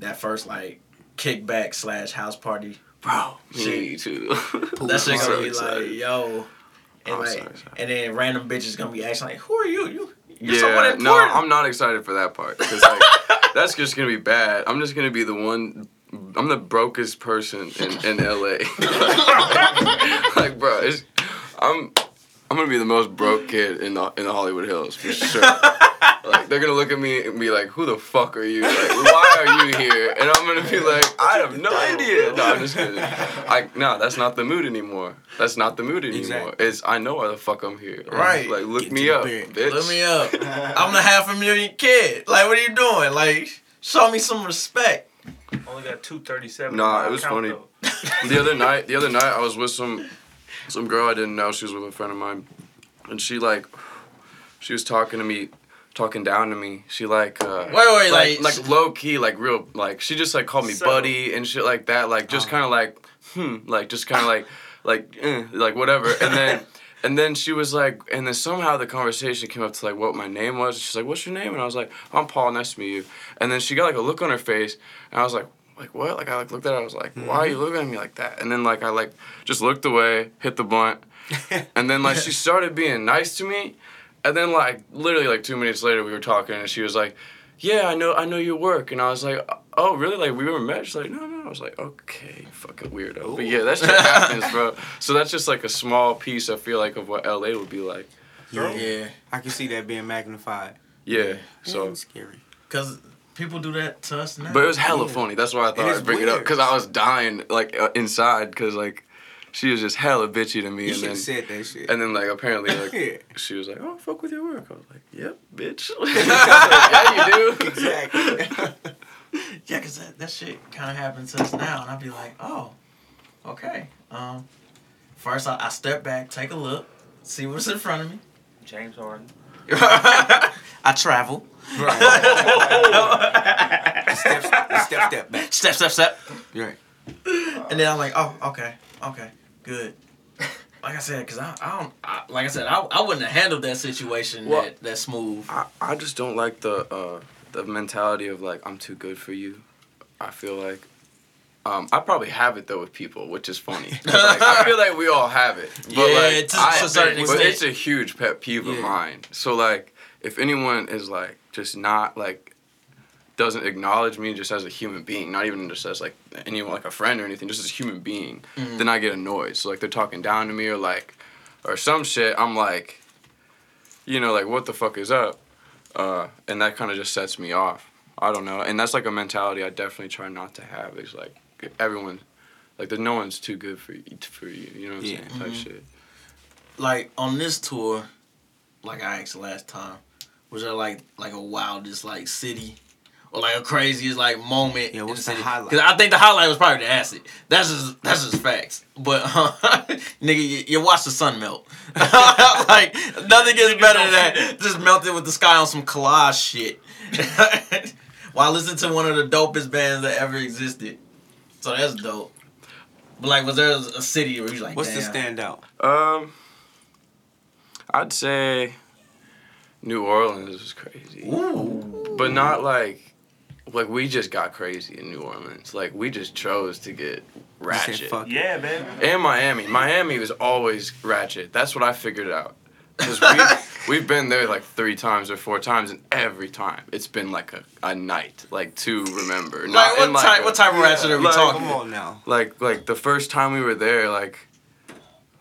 that first like kickback slash house party. Bro, Shit. me too. That shit gonna so be excited. like, yo. And, like, so excited. and then random bitches gonna be asking like, who are you? You you're someone Yeah, no, I'm not excited for that part because like, that's just gonna be bad. I'm just gonna be the one. I'm the brokest person in, in LA. like, bro, it's, I'm I'm gonna be the most broke kid in the in the Hollywood Hills for sure. like, they're gonna look at me and be like, "Who the fuck are you? Like, why are you here?" And I'm gonna be like, "I have no idea." No, I'm just kidding. I no, that's not the mood anymore. That's not the mood anymore. Exactly. It's I know why the fuck I'm here. Right. Like, look Get me up, bed. bitch. Look me up. I'm the half a million kid. Like, what are you doing? Like, show me some respect. Only got two thirty seven. Nah, it was funny. the other night, the other night, I was with some some girl I didn't know. She was with a friend of mine, and she like, she was talking to me, talking down to me. She like, uh, Wait, wait, like, like, like low key, like real, like she just like called me Subtle. buddy and shit like that. Like just Oh. kind of like, hmm, like just kind of like, like, eh, like whatever. And then. And then she was like, and then somehow the conversation came up to like what my name was. She's like, "What's your name?" And I was like, "I'm Paul. Nice to meet you." And then she got like a look on her face, and I was like, "Like what?" Like I like looked at her. I was like, "Why are mm-hmm. you looking at me like that?" And then like I like just looked away, hit the blunt, and then like she started being nice to me, and then like literally like two minutes later we were talking, and she was like, "Yeah, I know, I know your work," and I was like, "Oh, really? Like we were met?" She's like, "No, no." I was like, "Okay, fucking weirdo." But yeah, that shit happens, bro. So that's just like a small piece I feel like of what LA would be like. Yeah. yeah, I can see that being magnified. Yeah. So So. scary. because people do that to us now. But it was hella Yeah. funny. That's why I thought It is I'd bring it up because I was dying like uh, inside because like she was just hella bitchy to me You and should then have said that shit. and then like apparently like yeah. she was like oh fuck with your work. I was like yep bitch. I yeah you do. Exactly. yeah, because that, that shit kind of happens to us now, and I'd be like, oh, okay. Um, first I, I step back, take a look, see what's in front of me. James Harden. I travel. step, step, step back. Step, step, step. Right. And then I'm like, oh, okay, okay, good. Like I said, because I, I don't, I, like I said, I, I wouldn't have handled that situation Well- that, that smooth. I, I just don't like the uh, the mentality of like I'm too good for you. I feel like Um, I probably have it though with people, which is funny. Like, I feel like we all have it. But Yeah, like, to- I- to a certain but extent. it's a huge pet peeve of mine. So like, if anyone is like just not like doesn't acknowledge me just as a human being, not even just as like anyone like a friend or anything, just as a human being, Mm-hmm. then I get annoyed. So like they're talking down to me or like or some shit. I'm like, you know, like what the fuck is up? Uh, and that kind of just sets me off. I don't know, and that's like a mentality I definitely try not to have. Is like everyone, like that no one's too good for you, for you. You know what I'm Yeah. saying? Type Mhm. shit. like on this tour, like I asked last time, was there like like a wildest like city or like a craziest like moment? Yeah, what's the the city? highlight? Because I think the highlight was probably the acid. That's just that's just facts. But uh, nigga, you, you watch the sun melt. like nothing gets better than that. Just melted with the sky on some collage shit. While listening to one of the dopest bands that ever existed. So that's dope. But like, was there a a city where you like, What's Damn. the standout? Um, I'd say New Orleans is crazy, Ooh. but not like like we just got crazy in New Orleans. Like we just chose to get ratchet. fuck it. Yeah, baby. And Miami. Miami was always ratchet. That's what I figured out. Because we've, we've been there like three times or four times, and every time it's been like a, a night, like to remember. Like what in, like, type? a- what type of ratchet are we like, talking? Come on now. Like like the first time we were there, like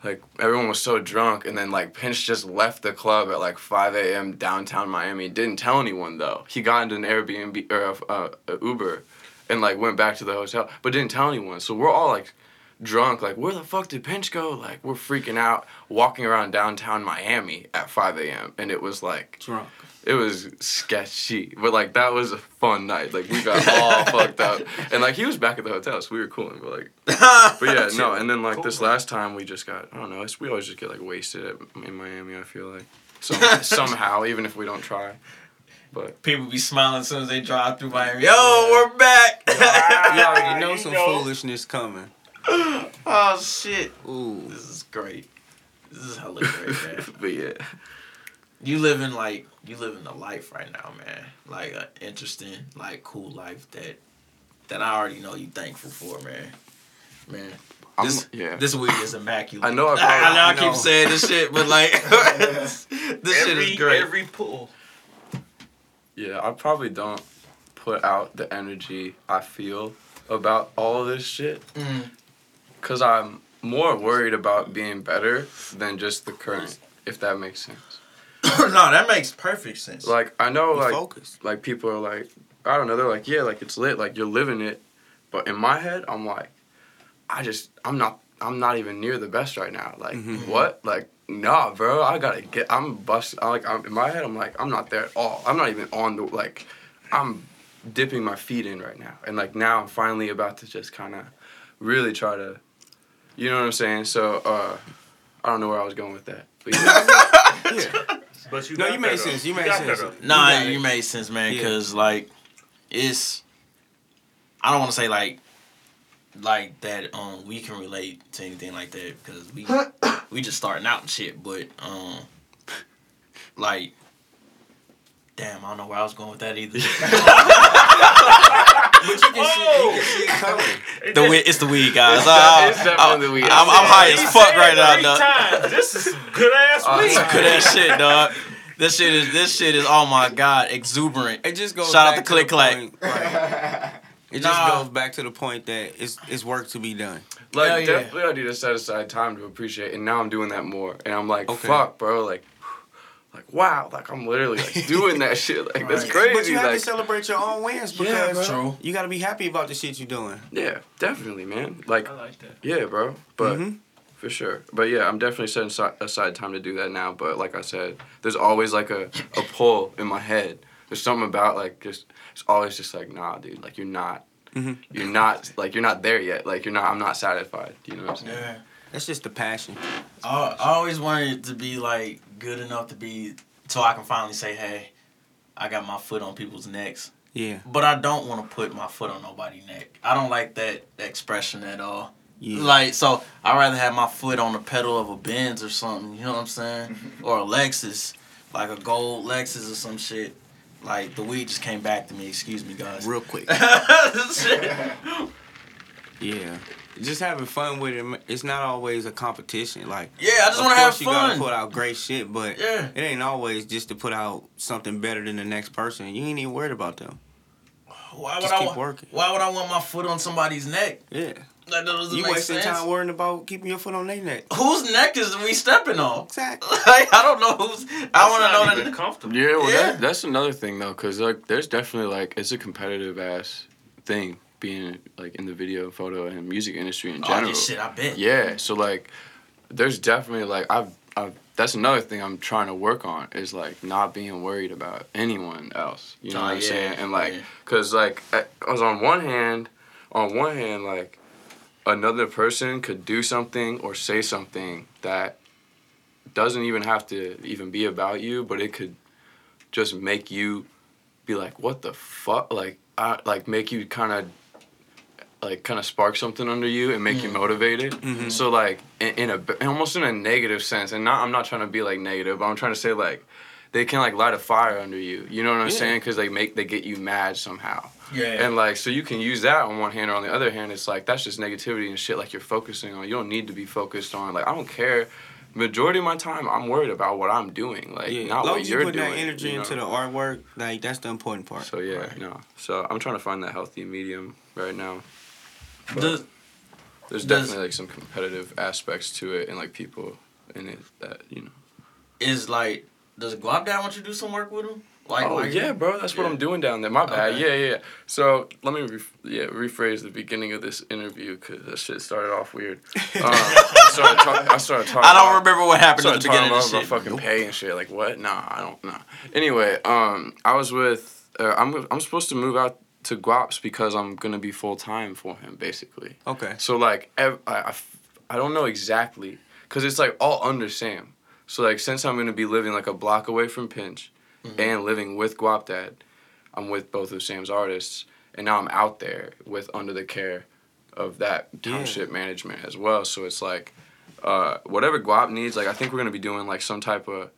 like everyone was so drunk, and then like Pinch just left the club at like 5 a.m. downtown Miami. Didn't tell anyone though. He got into an Airbnb or a, a, a Uber, and like went back to the hotel, but didn't tell anyone. So we're all like drunk, like where the fuck did Pinch go? Like we're freaking out, walking around downtown Miami at 5 a.m. And it was like Drunk. It was sketchy, but like that was a fun night. Like we got all fucked up, and like he was back at the hotel, so we were cooling. But like, but yeah, no. And then like this last time, we just got I don't know. We always just get like wasted at, in Miami. I feel like Some, somehow, even if we don't try. But People be smiling as soon as they drive through Miami. Yo, we're back. You already know You some know. foolishness coming. oh shit. Ooh. This is great. This is hella great, man. but yeah, you living like you living the life right now, man. Like an interesting, like cool life that that I already know you thankful for, man. Man, I'm, this yeah. this week is immaculate. I know I I, know I I know. keep saying this shit, but like this shit is great. Every pull. Yeah, I probably don't put out the energy I feel about all this shit Mm. because I'm more worried about being better than just the current, if that makes sense. no, that makes perfect sense. Like I know, Be like focused. like people are like, I don't know, they're like, yeah, like it's lit, like you're living it, but in my head, I'm like, I just, I'm not, I'm not even near the best right now. Like Mhm. what? Like nah, bro, I gotta get, I'm bust, I like, I'm in my head, I'm like, I'm not there at all. I'm not even on the like, I'm dipping my feet in right now, and like now I'm finally about to just kind of really try to, you know what I'm saying? So uh, I don't know where I was going with that, but yeah. Yeah. But you No, you made that, sense. You made sense. that. Nah, got you, made sense, man. Yeah. Cause like, it's I don't want to say like like that. Um, we can relate to anything like that because we we just starting out and shit. But um, like, damn, I don't know where I was going with that either. But you can, see, you can see it coming. The just- weed, it's the weed, guys. It's Uh, it's definitely I'm, the weed. I'm, I'm high as fuck right now, three dog. times. This is good ass Uh, weed. it's Good ass shit, dog. This shit is this shit is oh my god, exuberant. It just goes Shout out back to Click the Clack. point, like, it just Nah. goes back to the point that it's it's work to be done. Like Hell yeah. definitely, I need to set aside time to appreciate, and now I'm doing that more. And I'm like, Okay. fuck, bro, like, like wow, like I'm literally like doing that shit. Like that's crazy. But you have like, to celebrate your own wins Yeah, because bro. True. you got to be happy about the shit you're doing. yeah, definitely, man. Like, I like that. yeah, bro, but Mhm. for sure. But yeah, I'm definitely setting asi- aside time to do that now. But like I said, there's always like a a pull in my head. There's something about like just it's always just like nah, dude. Like you're not. Mm-hmm. You're not like you're not there yet. Like you're not. I'm not satisfied. You know what I'm saying? Yeah. That's just the passion. I, I always wanted to be like good enough to be so I can finally say, hey, I got my foot on people's necks. Yeah. But I don't want to put my foot on nobody's neck. I don't like that expression at all. Yeah. Like so, I'd rather have my foot on the pedal of a Benz or something. You know what I'm saying? or a Lexus, like a gold Lexus or some shit. Like the weed just came back to me. Excuse me, guys. Real quick. Yeah, Yeah. Just having fun with it. It's not always a competition. Like Yeah, I just want to have course you gotta put out great shit, but Yeah. it ain't always just to put out something better than the next person. You ain't even worried about them. Why would Just I keep wa- working. Why would I want my foot on somebody's neck? Yeah. That doesn't You make wasting sense. time worrying about keeping your foot on their neck. Whose neck is we stepping on? Exactly. Like, I don't know who's. I want to know that. comfortable. Yeah, well, Yeah. That, that's another thing though, cause like there's definitely like it's a competitive ass thing being like in the video, photo, and music industry in Oh, general. this shit, I bet. Yeah, so like, there's definitely like I've, I've that's another thing I'm trying to work on is like not being worried about anyone else. You know Oh, what I'm yeah, saying? And like, yeah. cause like, I I was on one hand, on one hand, like, another person could do something or say something that doesn't even have to even be about you, but it could just make you be like, what the fuck? Like, I, like make you kind of like kind of spark something under you and make you motivated. Mhm. So like in, in a almost in a negative sense, and not I'm not trying to be like negative, but I'm trying to say like they can like light a fire under you. You know what I'm Yeah. saying? Because they make they get you mad somehow. Yeah. And like so you can use that on one hand, or on the other hand, it's like that's just negativity and shit. Like you're focusing on. You don't need to be focused on. Like I don't care. Majority of my time, I'm worried about what I'm doing. Like Yeah. not long what as you you're put doing. that energy you into the artwork, like that's the important part. So yeah, Right. no. So I'm trying to find that healthy medium right now. But Does- there's does- definitely like some competitive aspects to it and like people in it that you know. is like, does Guap Dad want you to do some work with him? Like, oh like yeah, bro, that's what I'm doing down there. My bad. Okay. Yeah, yeah, yeah. So let me re- yeah rephrase the beginning of this interview because that shit started off weird. Um, I started talking. I started talking. I don't about- remember what happened at the beginning of this about shit. fucking pay and shit. Like what? Nah, I don't. Nah. Anyway, um, I was with. Uh, I'm I'm supposed to move out to Guaps because I'm gonna be full time for him basically. Okay. So like, ev- I, I f- I don't know exactly, cause it's like all under Sam. So like, since I'm gonna be living like a block away from Pinch, Mm-hmm. and living with Guap Dad, I'm with both of Sam's artists, and now I'm out there with under the care of that Yeah. township management as well. So it's like, uh, whatever Guap needs, like I think we're gonna be doing like some type of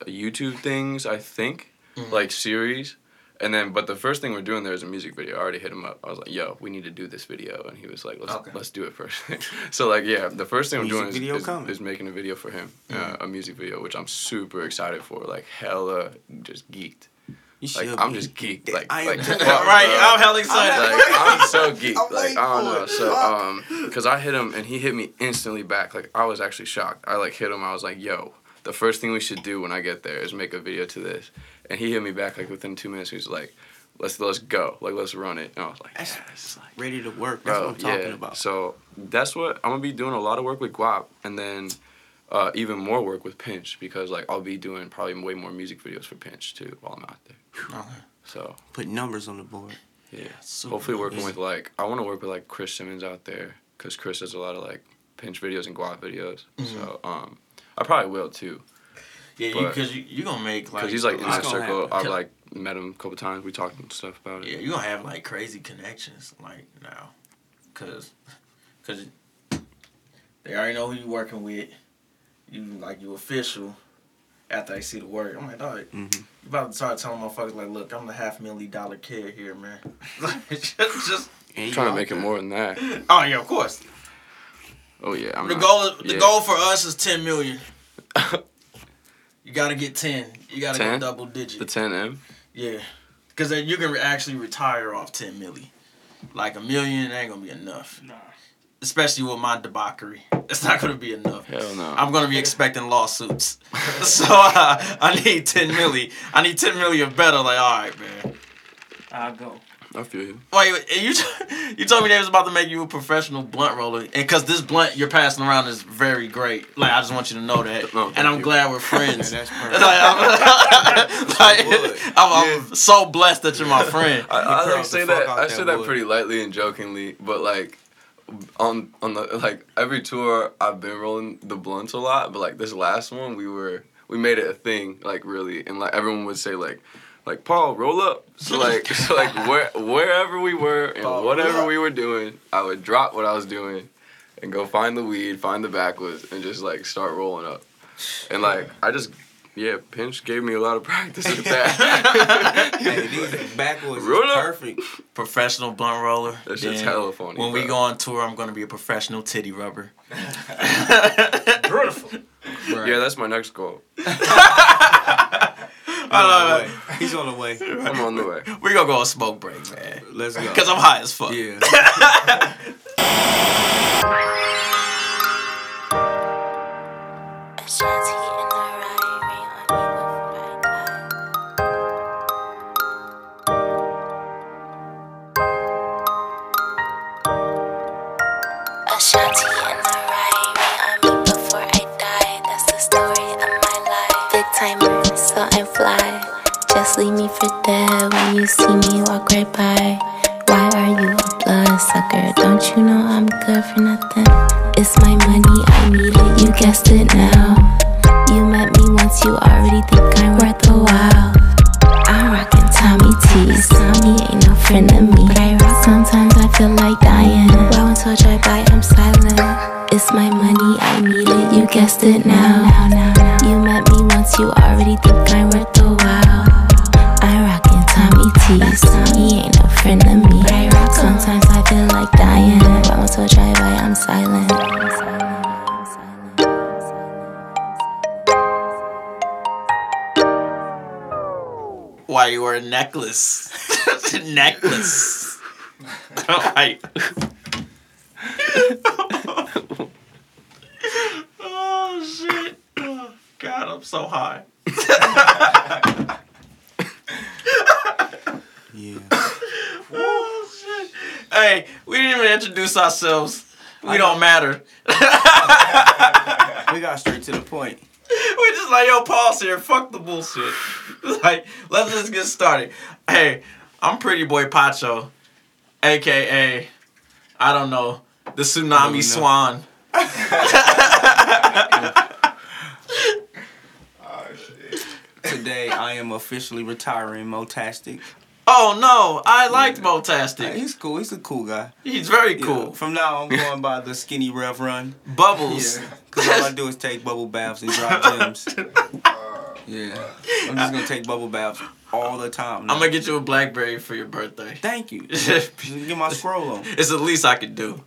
uh, YouTube things. I think Mm-hmm. like series. And then, but the first thing we're doing there is a music video. I already hit him up. I was like, "Yo, we need to do this video," and he was like, "Let's Okay. let's do it first. so like, yeah, the first thing I'm Music doing is, is, is making a video for him, Mm-hmm. uh, a music video, which I'm super excited for. Like hella, just geeked. You Like I'm just geeked. Like, I am like right. I'm hella excited. Like I'm so geeked. I'm like I don't know. So um, cause I hit him and he hit me instantly back. Like I was actually shocked. I like hit him. I was like, yo, the first thing we should do when I get there is make a video to this. And he hit me back like within two minutes. He was like, let's let's go. Like let's run it. And I was like, That's yes. Like, ready to work. That's bro, what I'm talking yeah. about. So that's what I'm gonna be doing a lot of work with Guap, and then uh, even more work with Pinch because like I'll be doing probably way more music videos for Pinch too while I'm out there. Okay. So Put numbers on the board. yeah, Super hopefully working nice. with like I want to work with like Chris Simmons out there because Chris does a lot of like Pinch videos and Guap videos. So um, I probably will too Yeah, you But- because you you gonna make like because he's like in It's that circle. I've like met him a couple times. We talked and stuff about it. yeah you gonna have like crazy connections like now, cause cause they already know who you working with. You like you official. After they see the work, I'm like, dog, Mhm. you about to start telling motherfuckers like, look, I'm the half million dollar kid here, man. just, just, And you trying to make it more than that. oh yeah, of course. Oh yeah, I'm the not- goal, the yeah. goal for us is ten million. You gotta get ten. You gotta 10? get double digit. the 10M. Yeah, because then you can re- actually retire off ten milli. Like a million ain't gonna be enough, Nah. especially with my debauchery. It's not gonna be enough. Hell no. I'm gonna be expecting lawsuits, so uh, I need ten milli. I need ten milli or better. Like, all right, man. I'll go. I feel you. Wait, wait, you t- you told me they was about to make you a professional blunt roller, and because this blunt you're passing around is very great. Like, I just want you to know that, No, and I'm you. glad we're Yeah, friends. that's Like, perfect. I'm, like, wood. I'm, I'm so blessed that you're my friend. I, I curls like say that I that say that wood. pretty lightly and jokingly, but like on on the like every tour I've been rolling the blunts a lot, but like this last one we were we made it a thing like really, and like everyone would say like like Paul roll up. So like so like where wherever we were and Paul, whatever we were doing, I would drop what I was doing and go find the weed, find the backwoods, and just like start rolling up, and like I just yeah, Pinch gave me a lot of practice with that. Hey, these backwoods Roll is perfect. Professional blunt roller. That shit's Then hella funny, When we go on tour, I'm gonna be a professional titty rubber. Beautiful. yeah, that's my next goal. I He's on the way. I'm on the way. We gonna go on smoke break, man. Let's go. Cause I'm high as fuck. yeah. Ashanti leave me for dead when you see me walk right by. Why are you a blood sucker? Don't you know I'm good for nothing? It's my money, I need it. You guessed it now. You wear a necklace? necklace. Alright. oh shit. Oh, God, I'm so high. Yeah. Oh shit. Hey, we didn't even introduce ourselves. We don't matter. We got straight to the point. we just like, yo, pause here. Fuck the bullshit. like, let's just get started. Hey, I'm Pretty Boy Pacho, aka, I don't know, the Tsunami know. Swan. Ah, Today I am officially retiring Motastic. Oh no, I liked Hey, Motastic. he's cool. He's a cool guy. He's very Yeah, cool. From now on, I'm going by the skinny rev run. Bubbles. Yeah. Cause all I do is take bubble baths and drop gems. Yeah. I'm just gonna take bubble baths all the time. now. I'm gonna get you a Blackberry for your birthday. Thank you. Just Get my scroll on. It's the least I could do.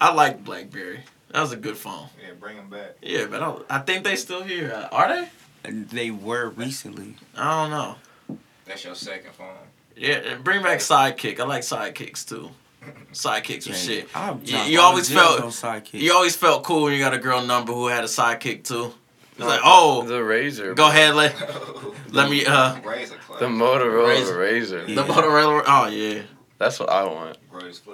I like BlackBerry. That was a good phone. Yeah, bring him back. Yeah, but I, I think they still here. Uh, are they? They were recently. I don't know. That's your second phone. Yeah, bring back Sidekick. I like Sidekicks too. Sidekicks are shit. You, you always felt on sidekick. you always felt cool when you got a girl number who had a sidekick too. It's like, oh, The Razor. go ahead, let let me uh Razor Club. The Motorola Razor. Razor. Yeah. the Motorola. Oh yeah. That's what I want.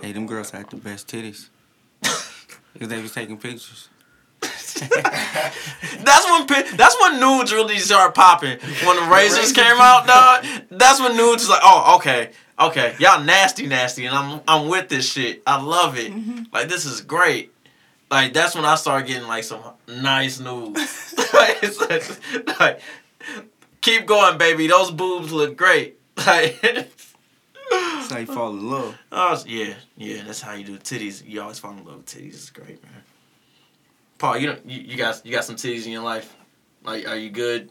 Hey, them girls had the best titties. Cause they was taking pictures. That's when that's when nudes really started popping. When the razors came out, dog. That's when nudes was like, oh, okay, okay, y'all nasty, nasty, and I'm I'm with this shit. I love it. Mm-hmm. Like this is great. Like that's when I started getting like some nice nudes. like, keep going, baby. Those boobs look great. Like, That's how you fall in love. oh yeah, yeah. That's how you do titties. You always fall in love with titties. It's great, man. Paul, you don't you, you got you got some titties in your life? Like, are you good?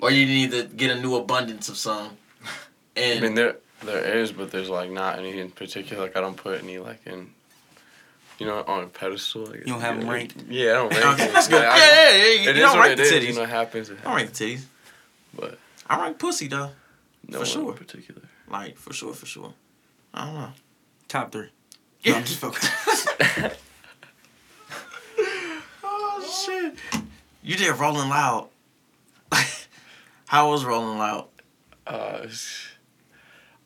Or you need to get a new abundance of some? I And mean, there there is, but there's like not any in particular. Like I don't put any like in, you know, on a pedestal. Like, You don't have them ranked? Yeah, I don't rank. okay, them. that's good. Like, Yeah, yeah, yeah. You, It you is don't what rank it the is. You know, it happens. It I don't rank the titties. But I rank pussy though. no For one sure. in particular. Like for sure, for sure. I don't know. Top three. No, I'm just fucking. Shit! You did Rolling Loud. How was Rolling Loud? Uh, it was,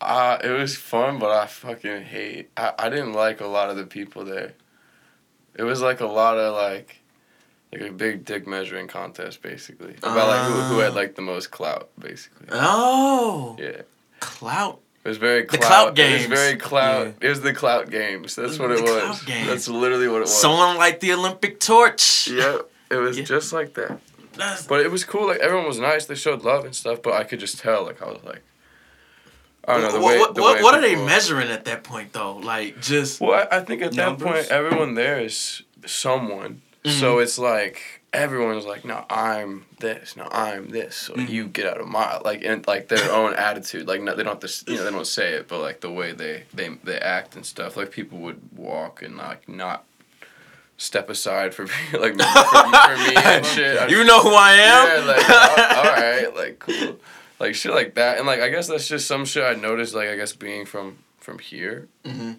uh, it was fun, but I fucking hate. I, I didn't like a lot of the people there. It was like a lot of like, like a big dick measuring contest, basically about like who, who had like the most clout, basically. Oh, Yeah, clout. It was very The clout. clout It was very clout. Yeah. It was the clout games. That's what The it was. clout games. That's literally what it was. Someone like the Olympic torch. Yep. it was Yeah. just like that. That's, But it was cool. Like everyone was nice. They showed love and stuff. But I could just tell. Like I was like, I don't know the what, way. what, the what, what are they measuring at that point though? Like just Well, I, I think at that point everyone there is someone. So Mhm. it's like everyone's like, no, I'm this, no, I'm this, so Mm-hmm. you get out of my like and like their own attitude. Like no, they don't have to, you know, they don't say it, but like the way they they they act and stuff. Like people would walk and like not step aside for me, like for, for me and shit. I- You know who I am? yeah, like all- all right, like cool, like shit like that, and like I guess that's just some shit I noticed. Like I guess being from from here, Mhm.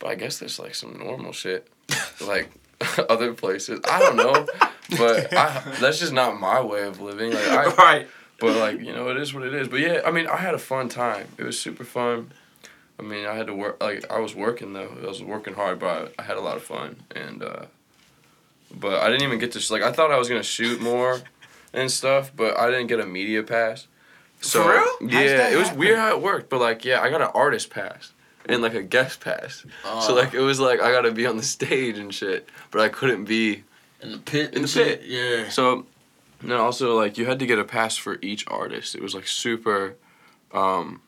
but I guess there's like some normal shit, like other places. I don't know, but I, that's just not my way of living. Like I, right. but like you know, it is what it is. But yeah, I mean, I had a fun time. It was super fun. I mean, I had to work. Like I was working though. I was working hard, but I, I had a lot of fun. And uh, but I didn't even get to sh- like I thought I was gonna shoot more and stuff, but I didn't get a media pass. So For real? Yeah, it was happen? weird how it worked. But like yeah, I got an artist pass and like a guest pass. Uh, so like it was like I gotta be on the stage and shit, but I couldn't be in the pit. in the shit? pit. Yeah. so, and then also like you had to get a pass for each artist. It was like super. Um,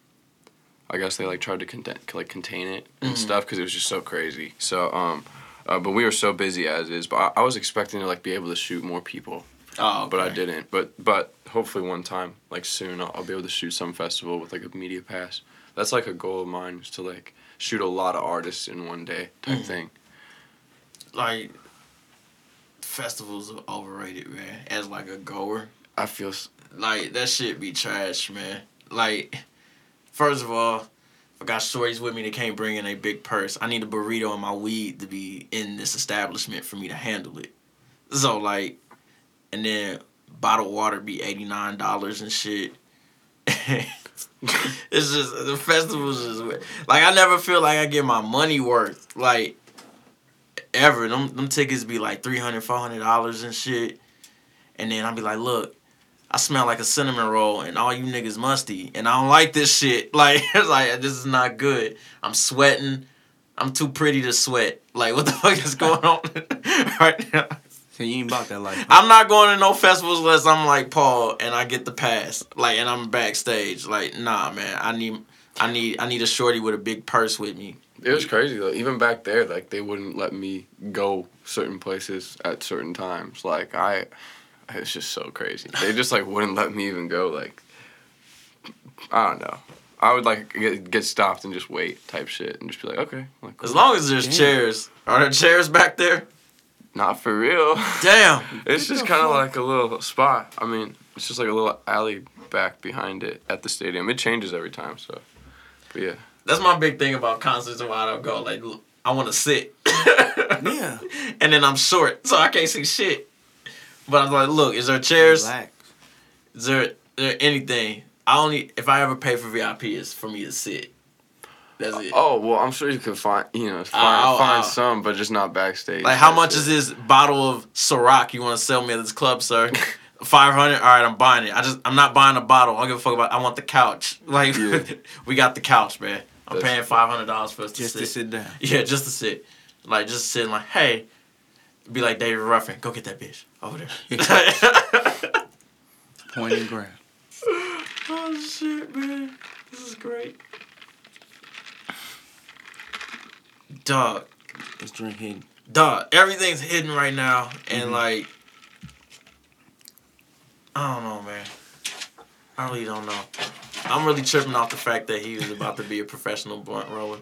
I guess they like tried to contain like contain it and Mhm. stuff because it was just so crazy. So um, uh, but we were so busy as is. But I, I was expecting to like be able to shoot more people, Oh, but I didn't. But but hopefully one time like soon I'll, I'll be able to shoot some festival with like a media pass. That's like a goal of mine is to like shoot a lot of artists in one day type Mhm. thing. Like festivals are overrated, man. As like a goer, I feel s- like that shit be trash, man. Like, first of all, if I got shorties with me that can't bring in a big purse, I need a burrito and my weed to be in this establishment for me to handle it. So like, and then bottled water be eighty nine dollars and shit. it's just the festivals is like I never feel like I get my money worth like ever. Them them tickets be like 300 400 dollars and shit, and then I'll be like, look. I smell like a cinnamon roll, and all you niggas musty, and I don't like this shit. Like, it's like this is not good. I'm sweating. I'm too pretty to sweat. Like, what the fuck is going on right now? So you ain't about that life. I'm not going to no festivals unless I'm like Paul and I get the pass. Like, and I'm backstage. Like, nah, man. I need, I need, I need a shorty with a big purse with me. It was crazy though. Even back there, like they wouldn't let me go certain places at certain times. Like I, it's just so crazy. They just like wouldn't let me even go. Like I don't know. I would like get, get stopped and just wait type shit and just be like, okay, like, As long as there's Damn. chairs. Are there chairs back there? Not for real. Damn. it's just kind of like a little spot. I mean, it's just like a little alley back behind it at the stadium. It changes every time, so. But yeah. That's my big thing about concerts and why I don't go. Like, I want to sit. Yeah. And then I'm short, so I can't see shit. But I'm like, look, is there chairs? Relax. Is there, there anything? I only if I ever pay for VIP, it's for me to sit. That's it. Oh well, I'm sure you could find you know ah, find, I'll- find I'll- some, but just not backstage. Like, how much it. is this bottle of Ciroc you want to sell me at this club, sir? Five hundred. All right, I'm buying it. I just, I'm not buying a bottle. I don't give a fuck about. I want the couch. Like, Yeah. we got the couch, man. I'm That's- paying five hundred dollars for us to Just sit. to sit down. Yeah, just to sit. Like, just sitting. Like, hey, be like David Ruffin. Go get that bitch over there. Point and ground. oh shit, man, this is great. Dog, This drink hidden. dog, everything's hidden right now, and Mhm. like, I don't know, man. I really don't know. I'm really tripping off the fact that he was about to be a professional blunt roller.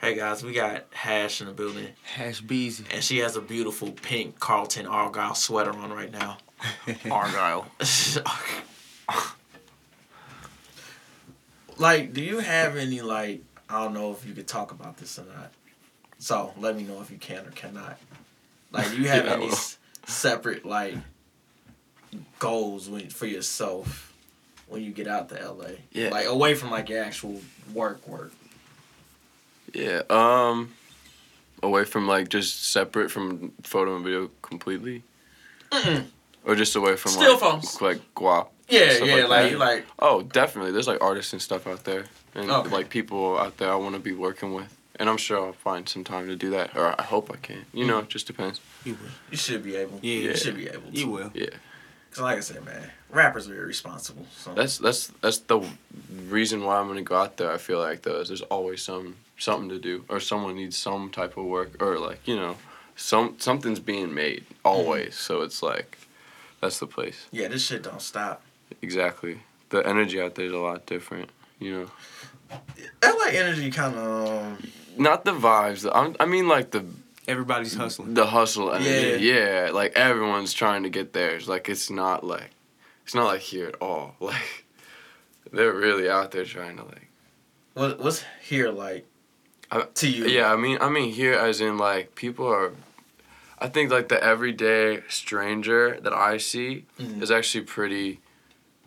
Hey guys, we got Hash in the building, Hash Beezy. and she has a beautiful pink Carlton Argyle sweater on right now. Argyle. like, do you have any like? I don't know if you could talk about this or not. So let me know if you can or cannot. Like, do you have Yeah, any s- separate like goals when, for yourself when you get out to LA? Yeah. Like away from like your actual work work. Yeah. Um, away from like just separate from photo and video completely, Mm-mm. or just away from Still like, phones. like guap. Yeah, yeah, like like you like Oh, definitely. There's like artists and stuff out there, and Okay. like people out there I want to be working with, and I'm sure I'll find some time to do that, or I hope I can. You know, it just depends. You will. you should be able. Yeah. you should be able. To. You will. Yeah. Cause like I said, man, rappers are irresponsible. So That's that's that's the reason why I'm gonna go out there. I feel like though, is there's always some something to do, or someone needs some type of work, or like you know, some something's being made always. So it's like, that's the place. Yeah, this shit don't stop. Exactly. The energy out there is a lot different. You know, LA energy kind of. Um, not the vibes. I'm, I mean, like the Everybody's hustling. the hustle energy. Yeah. Yeah. Like everyone's trying to get theirs. Like it's not like it's not like here at all. Like they're really out there trying to like. what what's here like I- to you? Yeah, I mean, I mean here as in like people are. I think like the everyday stranger that I see Mhm. is actually pretty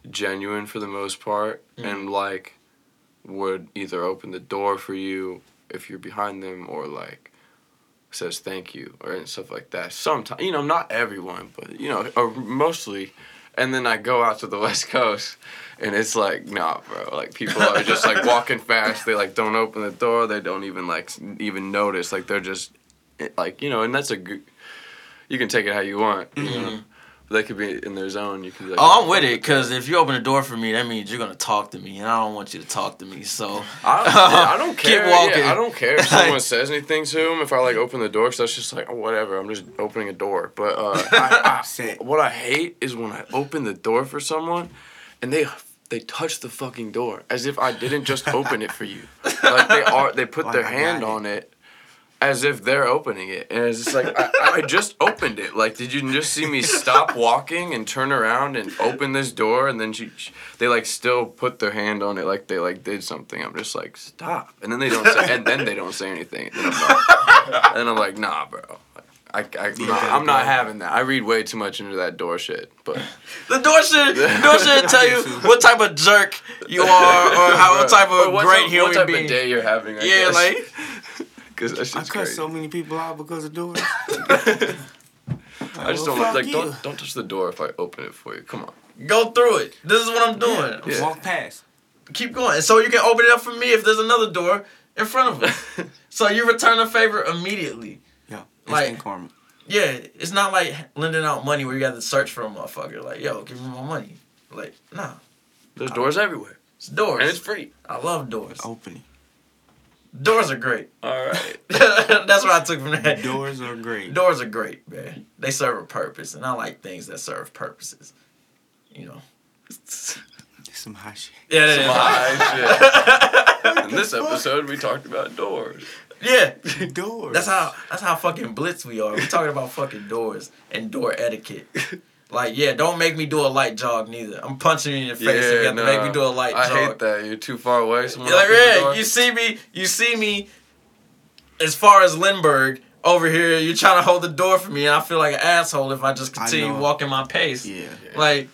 genuine for the most part, Mhm. and like would either open the door for you if you're behind them or like says thank you or and stuff like that. Sometimes you know not everyone, but you know or mostly. And then I go out to the West Coast, and it's like, nah, bro. Like people are just like walking fast. They like don't open the door. They don't even like even notice. Like they're just eh, like you know, and that's a good. You can take it how you want. You know, they could be in their zone. You can. Like, Oh, I'm with it because if you open the door for me, that means you're gonna talk to me, and I don't want you to talk to me. So I don't, yeah, I don't Keep care. walking. Yeah, I don't care if someone says anything to him. If I like open the door, so that's just like oh, whatever. I'm just opening a door. But uh, I, I, what I hate is when I open the door for someone, and they they touch the fucking door as if I didn't just open it for you. Like they are. They put Like their I got hand it. on it. As if they're opening it, and it's just like I, I just opened it. Like, did you just see me stop walking and turn around and open this door, and then she, she- they like still put their hand on it, like they like did something. I'm just like, stop, and then they don't say, and then they don't say anything. And I'm like, and I'm like nah, bro. I, I, I'm, not, I'm not having that. I read way too much into that door shit. But the door should the door should tell you what type of jerk you are or how what type of great type, human what type being. of day you're having. I yeah, guess. like because that I shit's cut crazy. so many people out because of doors. I just Well, don't like you. don't don't touch the door if I open it for you. Come on. go through it. This is what I'm doing. Yeah. Walk past. Keep going, so you can open it up for me if there's another door in front of us. so you return a favor immediately. Yeah. Like- Instant karma. Yeah, it's not like lending out money where you got to search for a motherfucker. Like, yo, give me my money. Like, nah, There's doors everywhere, it's doors. and it's free. I love doors. Opening. Doors are great. All right. That's what I took from that. Doors are great. Doors are great, man. They serve a purpose, and I like things that serve purposes. You know. Some hot shit. Yeah, that is. Bye, shit. In this episode, we talked about doors. Yeah. Doors. That's how that's how fucking blitz we are. We're talking about fucking doors and door etiquette. Like, yeah, don't make me do a light jog neither. I'm punching you in your face if you have to make me do a light I jog. I hate that. You're too far away. Someone You're like, opens yeah, you see me, you see me as far as Lindbergh over here, you're trying to hold the door for me, and I feel like an asshole if I just continue know. walking my pace. Yeah. Like,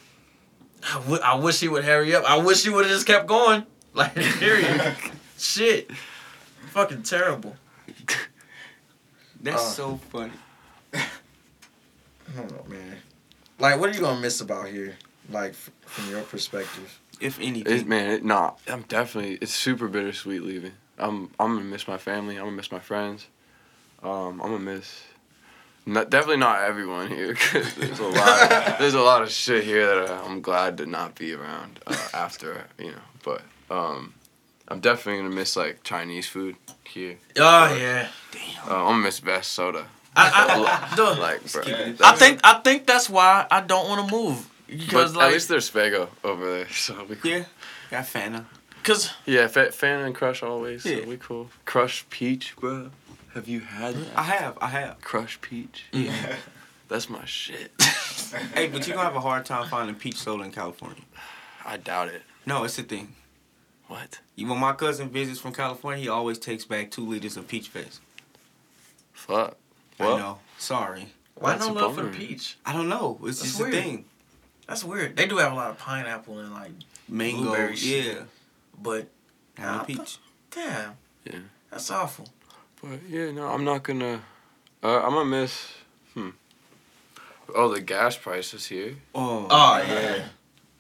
I, w- I wish he would hurry up. I wish he would have just kept going. Like, period. Shit. Fucking terrible. That's Uh. so funny. I don't know, man. Like, what are you gonna miss about here? Like, from your perspective. If anything. It, man, it, nah, I'm definitely. It's super bittersweet leaving. I'm I'm gonna miss my family. I'm gonna miss my friends. Um, I'm gonna miss. Not, definitely not everyone here. 'cause there's a lot. there's a lot of shit here that uh, I'm glad to not be around uh, after. You know, but um, I'm definitely gonna miss like Chinese food here. Oh yeah. Uh, I'm gonna miss Vess soda. I, I, duh. Like, bro. I think I think that's why I don't want to move because But like at least there's Faygo over there, so we cool. Yeah. Got Fanta. because Yeah, fa- fan and crush always. Yeah. So we cool. Crush peach, bro. Have you had that? I have. I have. Crush peach. Mm-hmm. Yeah. That's my shit. hey, but you're gonna have a hard time finding peach soda in California. I doubt it. No, it's the thing. What? You- When my cousin visits from California, he always takes back two liters of peach fizz. Fuck. I Well, know. Sorry. why That's no a love for bummer. peach? I don't know. It's That's just weird. a thing. That's weird. They do have a lot of pineapple and like, Mango. Blueberry shit. Yeah. but Not Nah, a peach. damn. Yeah. That's awful. but yeah, no, I'm not gonna. Uh, I'm gonna miss. Hmm. Oh, the gas prices here. Oh. Oh yeah.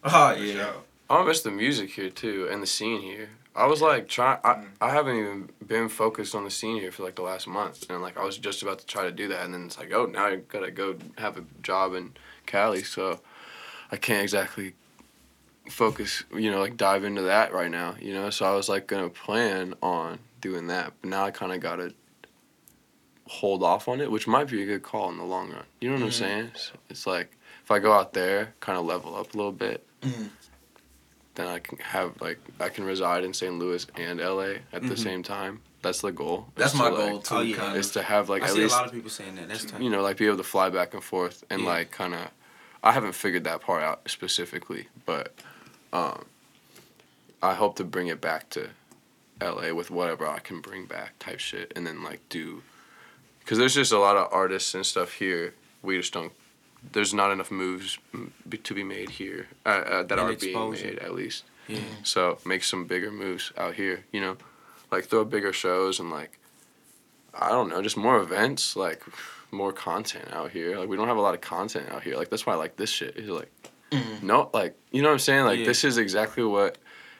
Oh yeah. I'm gonna miss the music here too and the scene here. I was like trying. I, I haven't even been focused on the scene here for like the last month, and like I was just about to try to do that, and then it's like, oh, now I gotta go have a job in Cali, so I can't exactly focus. You know, like dive into that right now. You know, so I was like gonna plan on doing that, but now I kind of gotta hold off on it, which might be a good call in the long run. You know what I'm Mhm. saying? It's, it's like if I go out there, kind of level up a little bit, Mhm. Then I can have like I can reside in St. Louis and LA at the Mhm. same time. That's the goal. That's my to, goal like, too. Oh, yeah. kind Is to have like I at see least a lot of people saying that. That's tough. you know like be able to fly back and forth and Yeah. like kind of. I haven't figured that part out specifically, but um, I hope to bring it back to LA with whatever I can bring back type shit, and then like do, because there's just a lot of artists and stuff here. We just don't. There's not enough moves be- to be made here uh, uh, that And are being made at least. yeah. So make some bigger moves out here, you know, like throw bigger shows and like, I don't know, just more events, like more content out here. Like we don't have a lot of content out here. Like that's why I like this shit. Is like, Mhm. no, like you know what I'm saying. Like Yeah. this is exactly what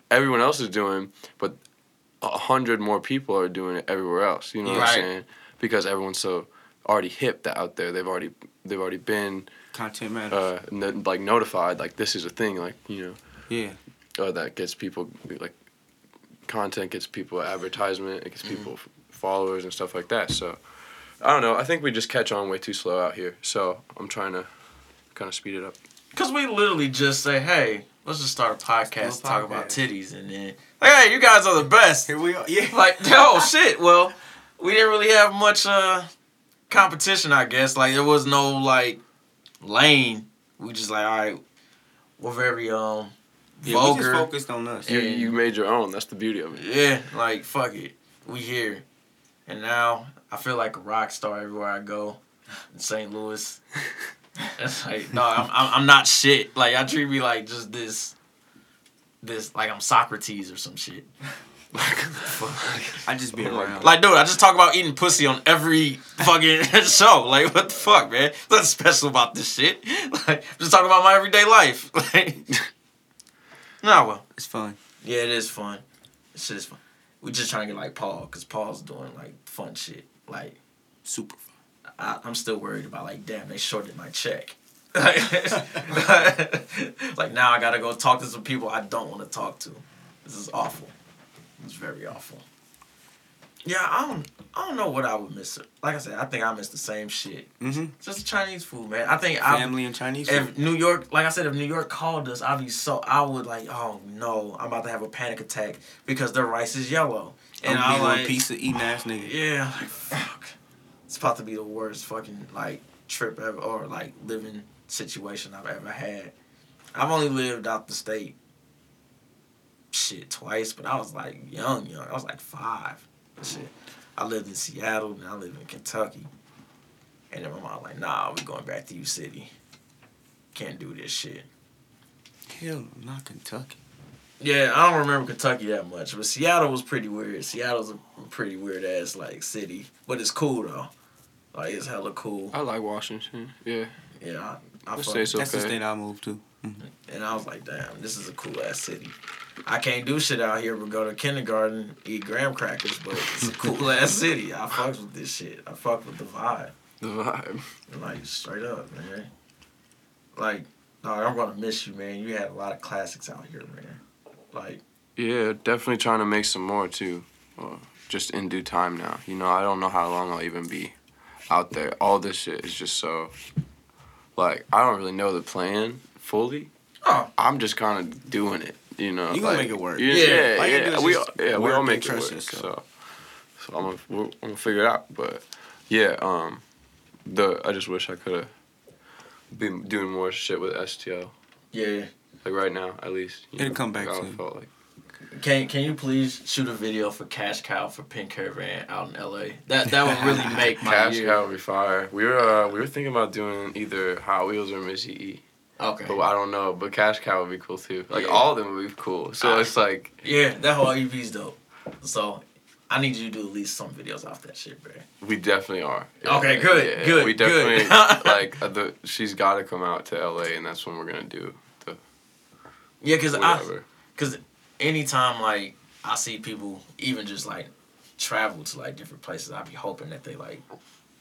everyone else is doing, but a hundred more people are doing it everywhere else. You know what Right. I'm saying? Because everyone's so already hip that out there. They've already they've already been Content matters. uh, no, like notified. Like this is a thing. Like you know yeah. uh, that gets people like content gets people advertisement it gets people f followers and stuff like that so i don't know i think we just catch on way too slow out here so i'm trying to kind of speed it up Cause we literally just say, "Hey, let's just start a podcast, Do a talk about titties," and then, like, "Hey, you guys are the best." Here we are. Yeah. like, oh shit. Well, we didn't really have much uh competition, I guess. Like, there was no like lane. We just like, all right, we're very um yeah we vulgar. just focused on us. you, Yeah. you made your own that's the beauty of it Yeah, like fuck it, we here, and now I feel like a rock star everywhere I go in St. Louis. It's like no, I'm, I'm I'm not shit. Like I treat me like just this, this like I'm Socrates or some shit. I just be around. Like dude, I just talk about eating pussy on every fucking show. Like what the fuck, man? Nothing special about this shit. Like just talking about my everyday life. Like nah, well. it's fun. Yeah, it is fun. This shit is fun. We just trying to get like Paul, cause Paul's doing like fun shit. Like Super fun. I, I'm still worried about like, damn, they shorted my check. like now I gotta go talk to some people I don't want to talk to. This is awful. It's very awful. Yeah, I don't, I don't know what I would miss. Like I said, I think I miss the same shit. Mm-hmm. Just Chinese food, man. I think I Family and Chinese food. if New York, like I said, if New York called us, I'd be so I would like, oh no, I'm about to have a panic attack because their rice is yellow, and I'm I'm be one like, piece of eating ass nigga. yeah, like fuck, it's about to be the worst fucking like trip ever or like living situation I've ever had. I've only lived out the state, shit, twice, but I was like young, young. I was like five, shit. I lived in Seattle and I live in Kentucky, and then my mom was like, nah, we going back to you city. Can't do this shit. Hell, not Kentucky. Yeah, I don't remember Kentucky that much, but Seattle was pretty weird. Seattle's a pretty weird ass like city, but it's cool though. Like it's hella cool. i like washington yeah Yeah, I, I the fuck- state's That's the state I moved to. Mm-hmm. and I was like, damn, this is a cool ass city. I can't do shit out here but go to kindergarten, eat graham crackers, but it's a cool ass city. I fucks with this shit. I fuck with the vibe. the vibe Like straight up, man. Like, no, I'm gonna miss you, man. You had a lot of classics out here, man. Like, yeah definitely trying to make some more too just in due time now you know i don't know how long i'll even be out there all this shit is just so like i don't really know the plan fully oh, I'm just kind of doing it, you know. You gonna like, make it work. Yeah, Yeah. yeah, All you gotta yeah. We all, yeah, we all make it work. yourself. So, so I'm gonna we're, I'm gonna figure it out. But yeah, um, the I just wish I could have been doing more shit with STL. yeah. Like right now, at least. you It'll know, come back like, I soon. felt like Can Can you please shoot a video for Cash Cow for Pink Caravan out in L.A. That that would really make my Cash year. Cow would be fire. We were uh, we were thinking about doing either Hot Wheels or Missy E. Okay. But I don't know. But Cash Cow would be cool too. Like Yeah. all of them would be cool. So I- it's like Yeah, that whole EP's dope. So I need you to do at least some videos off that shit, bro. We definitely are. Okay, good, good, We good. like uh, the. She's got to come out to LA, and that's when we're gonna do the Yeah, cause I, cause anytime like I see people even just like travel to like different places, I'd be hoping that they like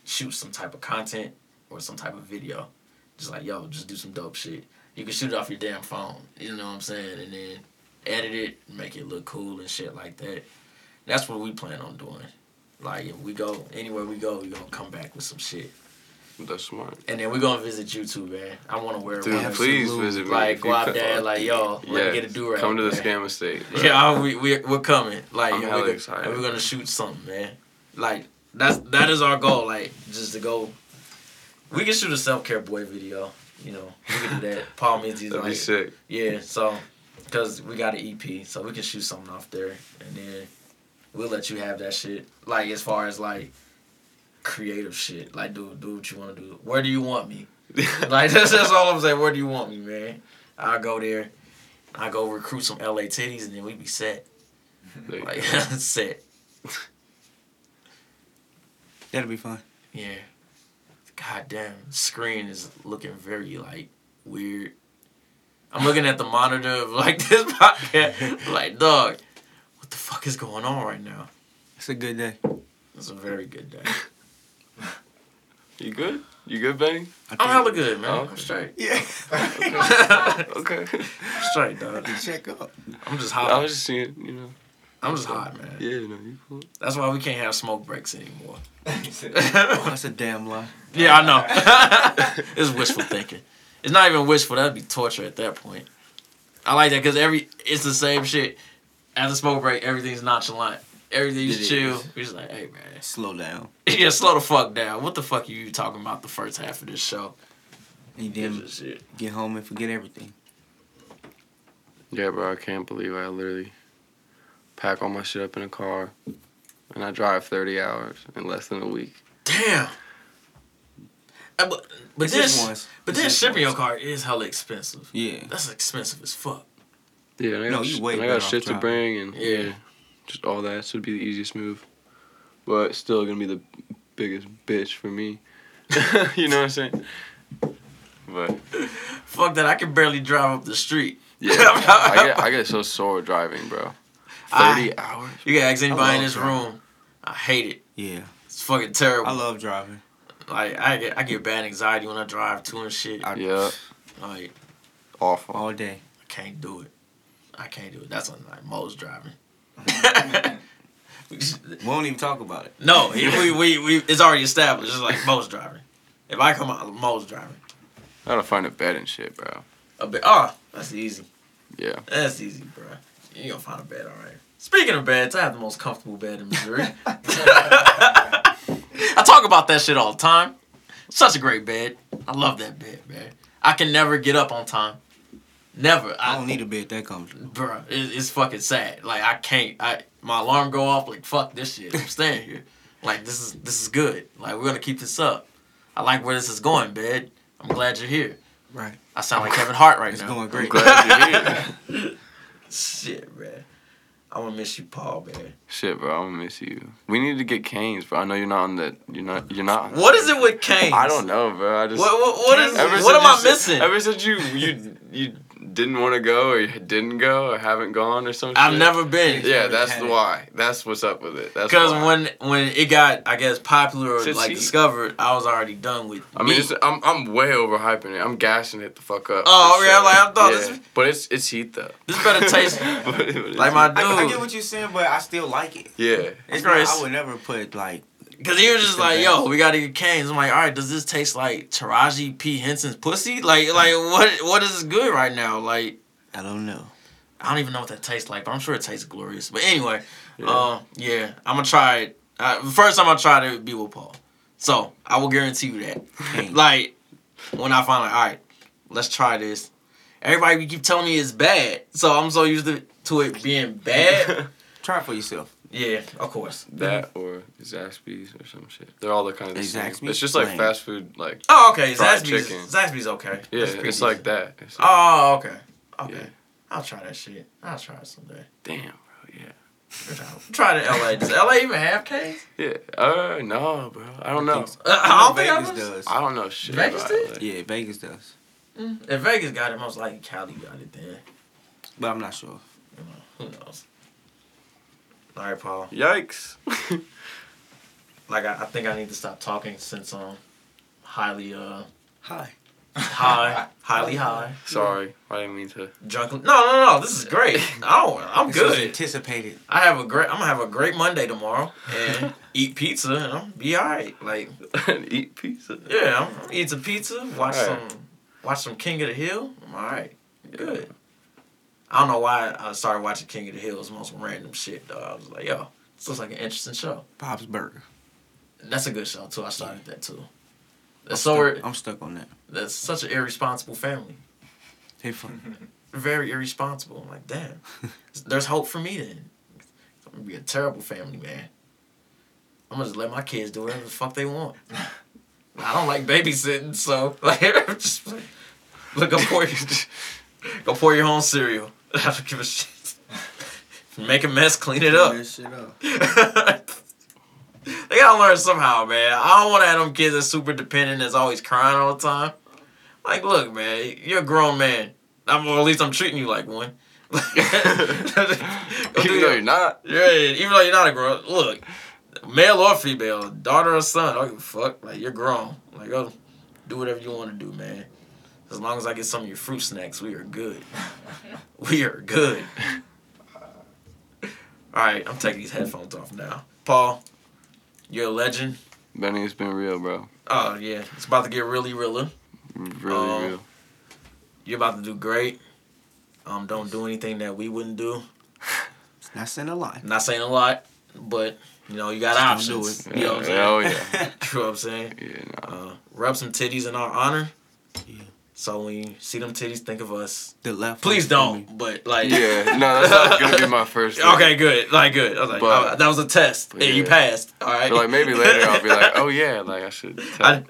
shoot some type of content or some type of video. Just like yo, just do some dope shit. You can shoot it off your damn phone. You know what I'm saying? And then edit it, make it look cool and shit like that. That's what we plan on doing. Like if we go anywhere we go, we gonna come back with some shit. that's smart. And then we're gonna visit you too, man. I want to wear Dude, one. please visit me. Like if you go out there, like yo, let me get a do rag. Come to the man. scam estate. bro. Yeah, we we we're coming. Like I'm we're, excited. and we're gonna shoot something, man. Like that's that is our goal. Like just to go. We can shoot a self care boy video. You know, we can do that. Paul Mitzi's That'd be like, sick. yeah. So, cause we got an EP, so we can shoot something off there, and then we'll let you have that shit. Like as far as like creative shit, like do do what you want to do. Where do you want me? Like that's that's all I'm saying. Where do you want me, man? I'll go there. I go recruit some LA titties, and then we be set. Like go. set. That'll be fun. Yeah. God damn, screen is looking very like weird. I'm looking at the monitor of like this podcast. like, dog, what the fuck is going on right now? It's a good day. It's a very good day. You good? You good, Benny? I I'm hella good, man. Oh, I'm straight. Yeah. Okay. straight, dog. Check up. I'm just I hot. was just seeing, you know. I'm just hot, man. Yeah, no, you cool. That's why we can't have smoke breaks anymore. Oh, that's a damn lie. Yeah, I know. it's wishful thinking. It's not even wishful. That'd be torture at that point. I like that because every it's the same shit. At the smoke break, everything's nonchalant. Everything's It chill. is. We're just like, hey man, Slow down. yeah, slow the fuck down. What the fuck are you talking about the first half of this show? And then shit. get home and forget everything. Yeah, bro, I can't believe I literally pack all my shit up in a car and I drive 30 hours in less than a week. Damn. Uh, but but It's this, once. but It's then just shipping your car is hella expensive. Yeah. That's expensive as fuck. Yeah, and I No, got, you sh- and I got shit to bring and Yeah. yeah. just all that. So it'd be the easiest move. But it's still gonna be the biggest bitch for me. you know what I'm saying? But Fuck that. I can barely drive up the street. yeah, I get I get so sore driving, bro. I- 30 hours. You can ask anybody in this driving. room. I hate it. Yeah. It's fucking terrible. I love driving. Like I get I get bad anxiety when I drive too and shit. I, Yeah, Like awful. All day. I can't do it. I can't do it. That's on like Mo's driving. We won't even talk about it. no, he- we, we we it's already established. It's like Mo's driving. If I come out, Mo's driving. I gotta find a bed and shit, bro. A bit. Oh, ah, that's easy. Yeah. That's easy, bro. You gonna find a bed, all right. Speaking of beds, I have the most comfortable bed in Missouri. I talk about that shit all the time. Such a great bed. I love that bed, man. I can never get up on time. Never. I don't need a bed that comfortable. Bro, it, it's fucking sad. Like I can't. I my alarm go off. Like fuck this shit. I'm staying here. Like this is this is good. Like we're gonna keep this up. I like where this is going, bed. I'm glad you're here. Right. I sound like Kevin Hart right It's now. going I'm great. glad you're here. Shit, man. I'm gonna miss you, Paul, man. Shit, bro, I'm gonna miss you. We need to get canes, bro. I know you're not on that. You're not. You're not. What is it with Kane? I don't know, bro. I just. What what, what is what am I said- missing? Ever since you you you didn't want to go or you didn't go or haven't gone or something. I've never been. Yeah, that's the why. That's what's up with it. That's Because when when it got, I guess, popular or Since like he- discovered, I was already done with. I mean, meat. it's, I'm I'm way overhyping it. I'm gassing it the fuck up. Oh, for yeah, sure. like, I thought yeah. this- But it's it's heat though. This better taste But- but like my heat. I, I get what you're saying, but I still like it. Yeah. It's Chris. not, I would never put like Because he was just like. "Yo, we gotta get Canes." I'm like, "All right, does this taste like Taraji P Henson's pussy? Like, like what? What is good right now? Like, I don't know. I don't even know what that tastes like, but I'm sure it tastes glorious. But anyway, Yeah. uh, yeah, I'm gonna try it. Uh, first time I tried it would be with Paul, so I will guarantee you that. Like when I find like, all right, let's try this. Everybody keep telling me it's bad, so I'm so used to, to it being bad. try it for yourself. Yeah, of course. that or Zaxby's or some shit. They're all the kind of the Hey, same. Zaxby's It's just like plain. fast food. Like Oh, okay. Fried Zaxby's, chicken. Zaxby's okay. yeah, That's pretty it's like that. It's like, Oh, okay. Okay. Yeah. I'll try that shit. I'll try it someday. damn, bro. Yeah. Try it in LA. Does LA even have Canes? Yeah. Uh, no, bro. I don't know. Uh, I don't think Vegas I does. I don't know shit. Vegas does. Yeah, Vegas does, If Vegas got it, most likely Cali got it then. but I'm not sure. Who knows? All right, Paul. Yikes. Like I, I think I need to stop talking since um highly uh high. high, highly high, Sorry, I didn't mean to. drunk. No, no, no. This is great. I don't. I'm This was good. anticipated. I have a great. I'm gonna have a great Monday tomorrow and eat pizza and I'm be alright. Like Eat pizza. yeah, I'm gonna eat some pizza. Watch Alright. some. Watch some King of the Hill. I'm alright. Good. I don't know why I started watching King of the Hill. It's most random shit though. I was like, yo, this looks like an interesting show. Bob's Burger. That's a good show too. I started that too. I'm That's so stuck, I'm stuck on that. that's such an irresponsible family. Fun. Very irresponsible. I'm like, damn. There's hope for me then. I'm gonna be a terrible family man. I'm gonna just let my kids do whatever the fuck they want. I don't like babysitting, so like I'm just like, look, go pour your, go pour your own cereal. I don't give a shit. Make a mess, clean it up. That shit up. they gotta learn somehow, man. I don't want to have them kids that's super dependent, that's always crying all the time. Like, look, man, you're a grown man. I'm, or at least I'm treating you like one. Even though you're not. yeah, even though you're not a grown, look, male or female, daughter or son, I don't give a fuck. Like you're grown. Like go do whatever you want to do, man. As long as I get some of your fruit snacks, we are good. we are good. All right, I'm taking these headphones off now. Paul, you're a legend. Benny, it's been real, bro. Oh yeah, it's about to get really realer. Really Um, real. You're about to do great. Um, don't do anything that we wouldn't do. Not saying a lot. Not saying a lot, but you know you got Just don't do options. it. You know what I'm saying? Oh, yeah. You know what I'm saying? Yeah, nah. Uh, rub some titties in our honor. Yeah. So when you see them titties, think of us. The left. Please one for me. don't. But like, Yeah, no, that's not gonna be my first. thing. okay, good. Like, good. I was like, But- oh, that was a test, and you passed. All right. But like maybe later I'll be like, oh yeah, like I should. Tell. I,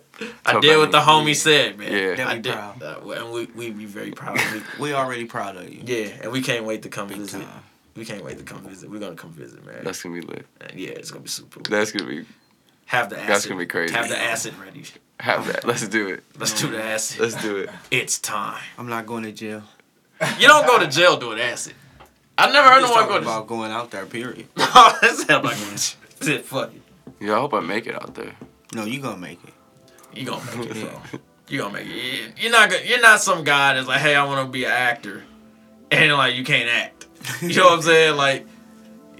I did what the Benny. homie said, man. Yeah. They'll I did. proud. Uh, and we we be very proud. of you. We already proud of you. yeah, and we can't wait to come Big visit. time. We can't wait to come visit. We're gonna come visit, man. That's gonna be lit. And yeah, it's gonna be super. lit. That's gonna be Have the acid. that's gonna be crazy. Have the acid ready. have that. Let's do it. Let's do the acid. Let's do it. It's time. I'm not going to jail. You don't go to jail doing acid. I've never heard no one go to about going out there. Period. That's how I'm like, shit, fuck it. Yeah, I hope I make it out there. No, you gonna make it. You gonna make it, bro. You gonna make it. You- You're not gonna, You're not some guy that's like, hey, I want to be an actor, and like you can't act. You know what I'm saying? Like,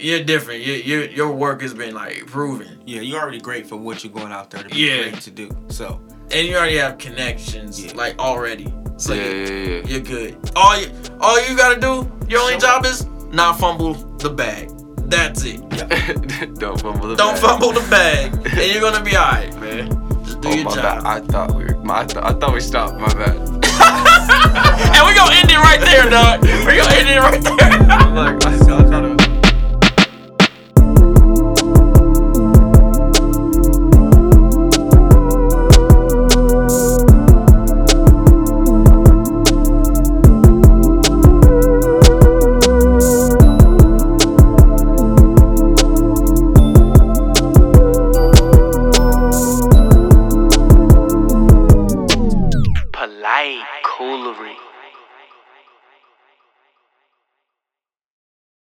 you're different. Your your your work has been like proven. Yeah, you're already great for what you're going out there to be yeah. great to do. So and you already have connections yeah. like already. So yeah, you're, yeah, yeah. you're good. All you all you gotta do, your only job is not fumble the bag. That's it. Don't fumble the Don't bag. fumble the bag, and you're gonna be alright, man. Just do oh, your my job. Bad. I thought we were, my, I, th- I thought we stopped. My bad. and we're gonna end it right there, dog. We're gonna end it right there. I thought it was.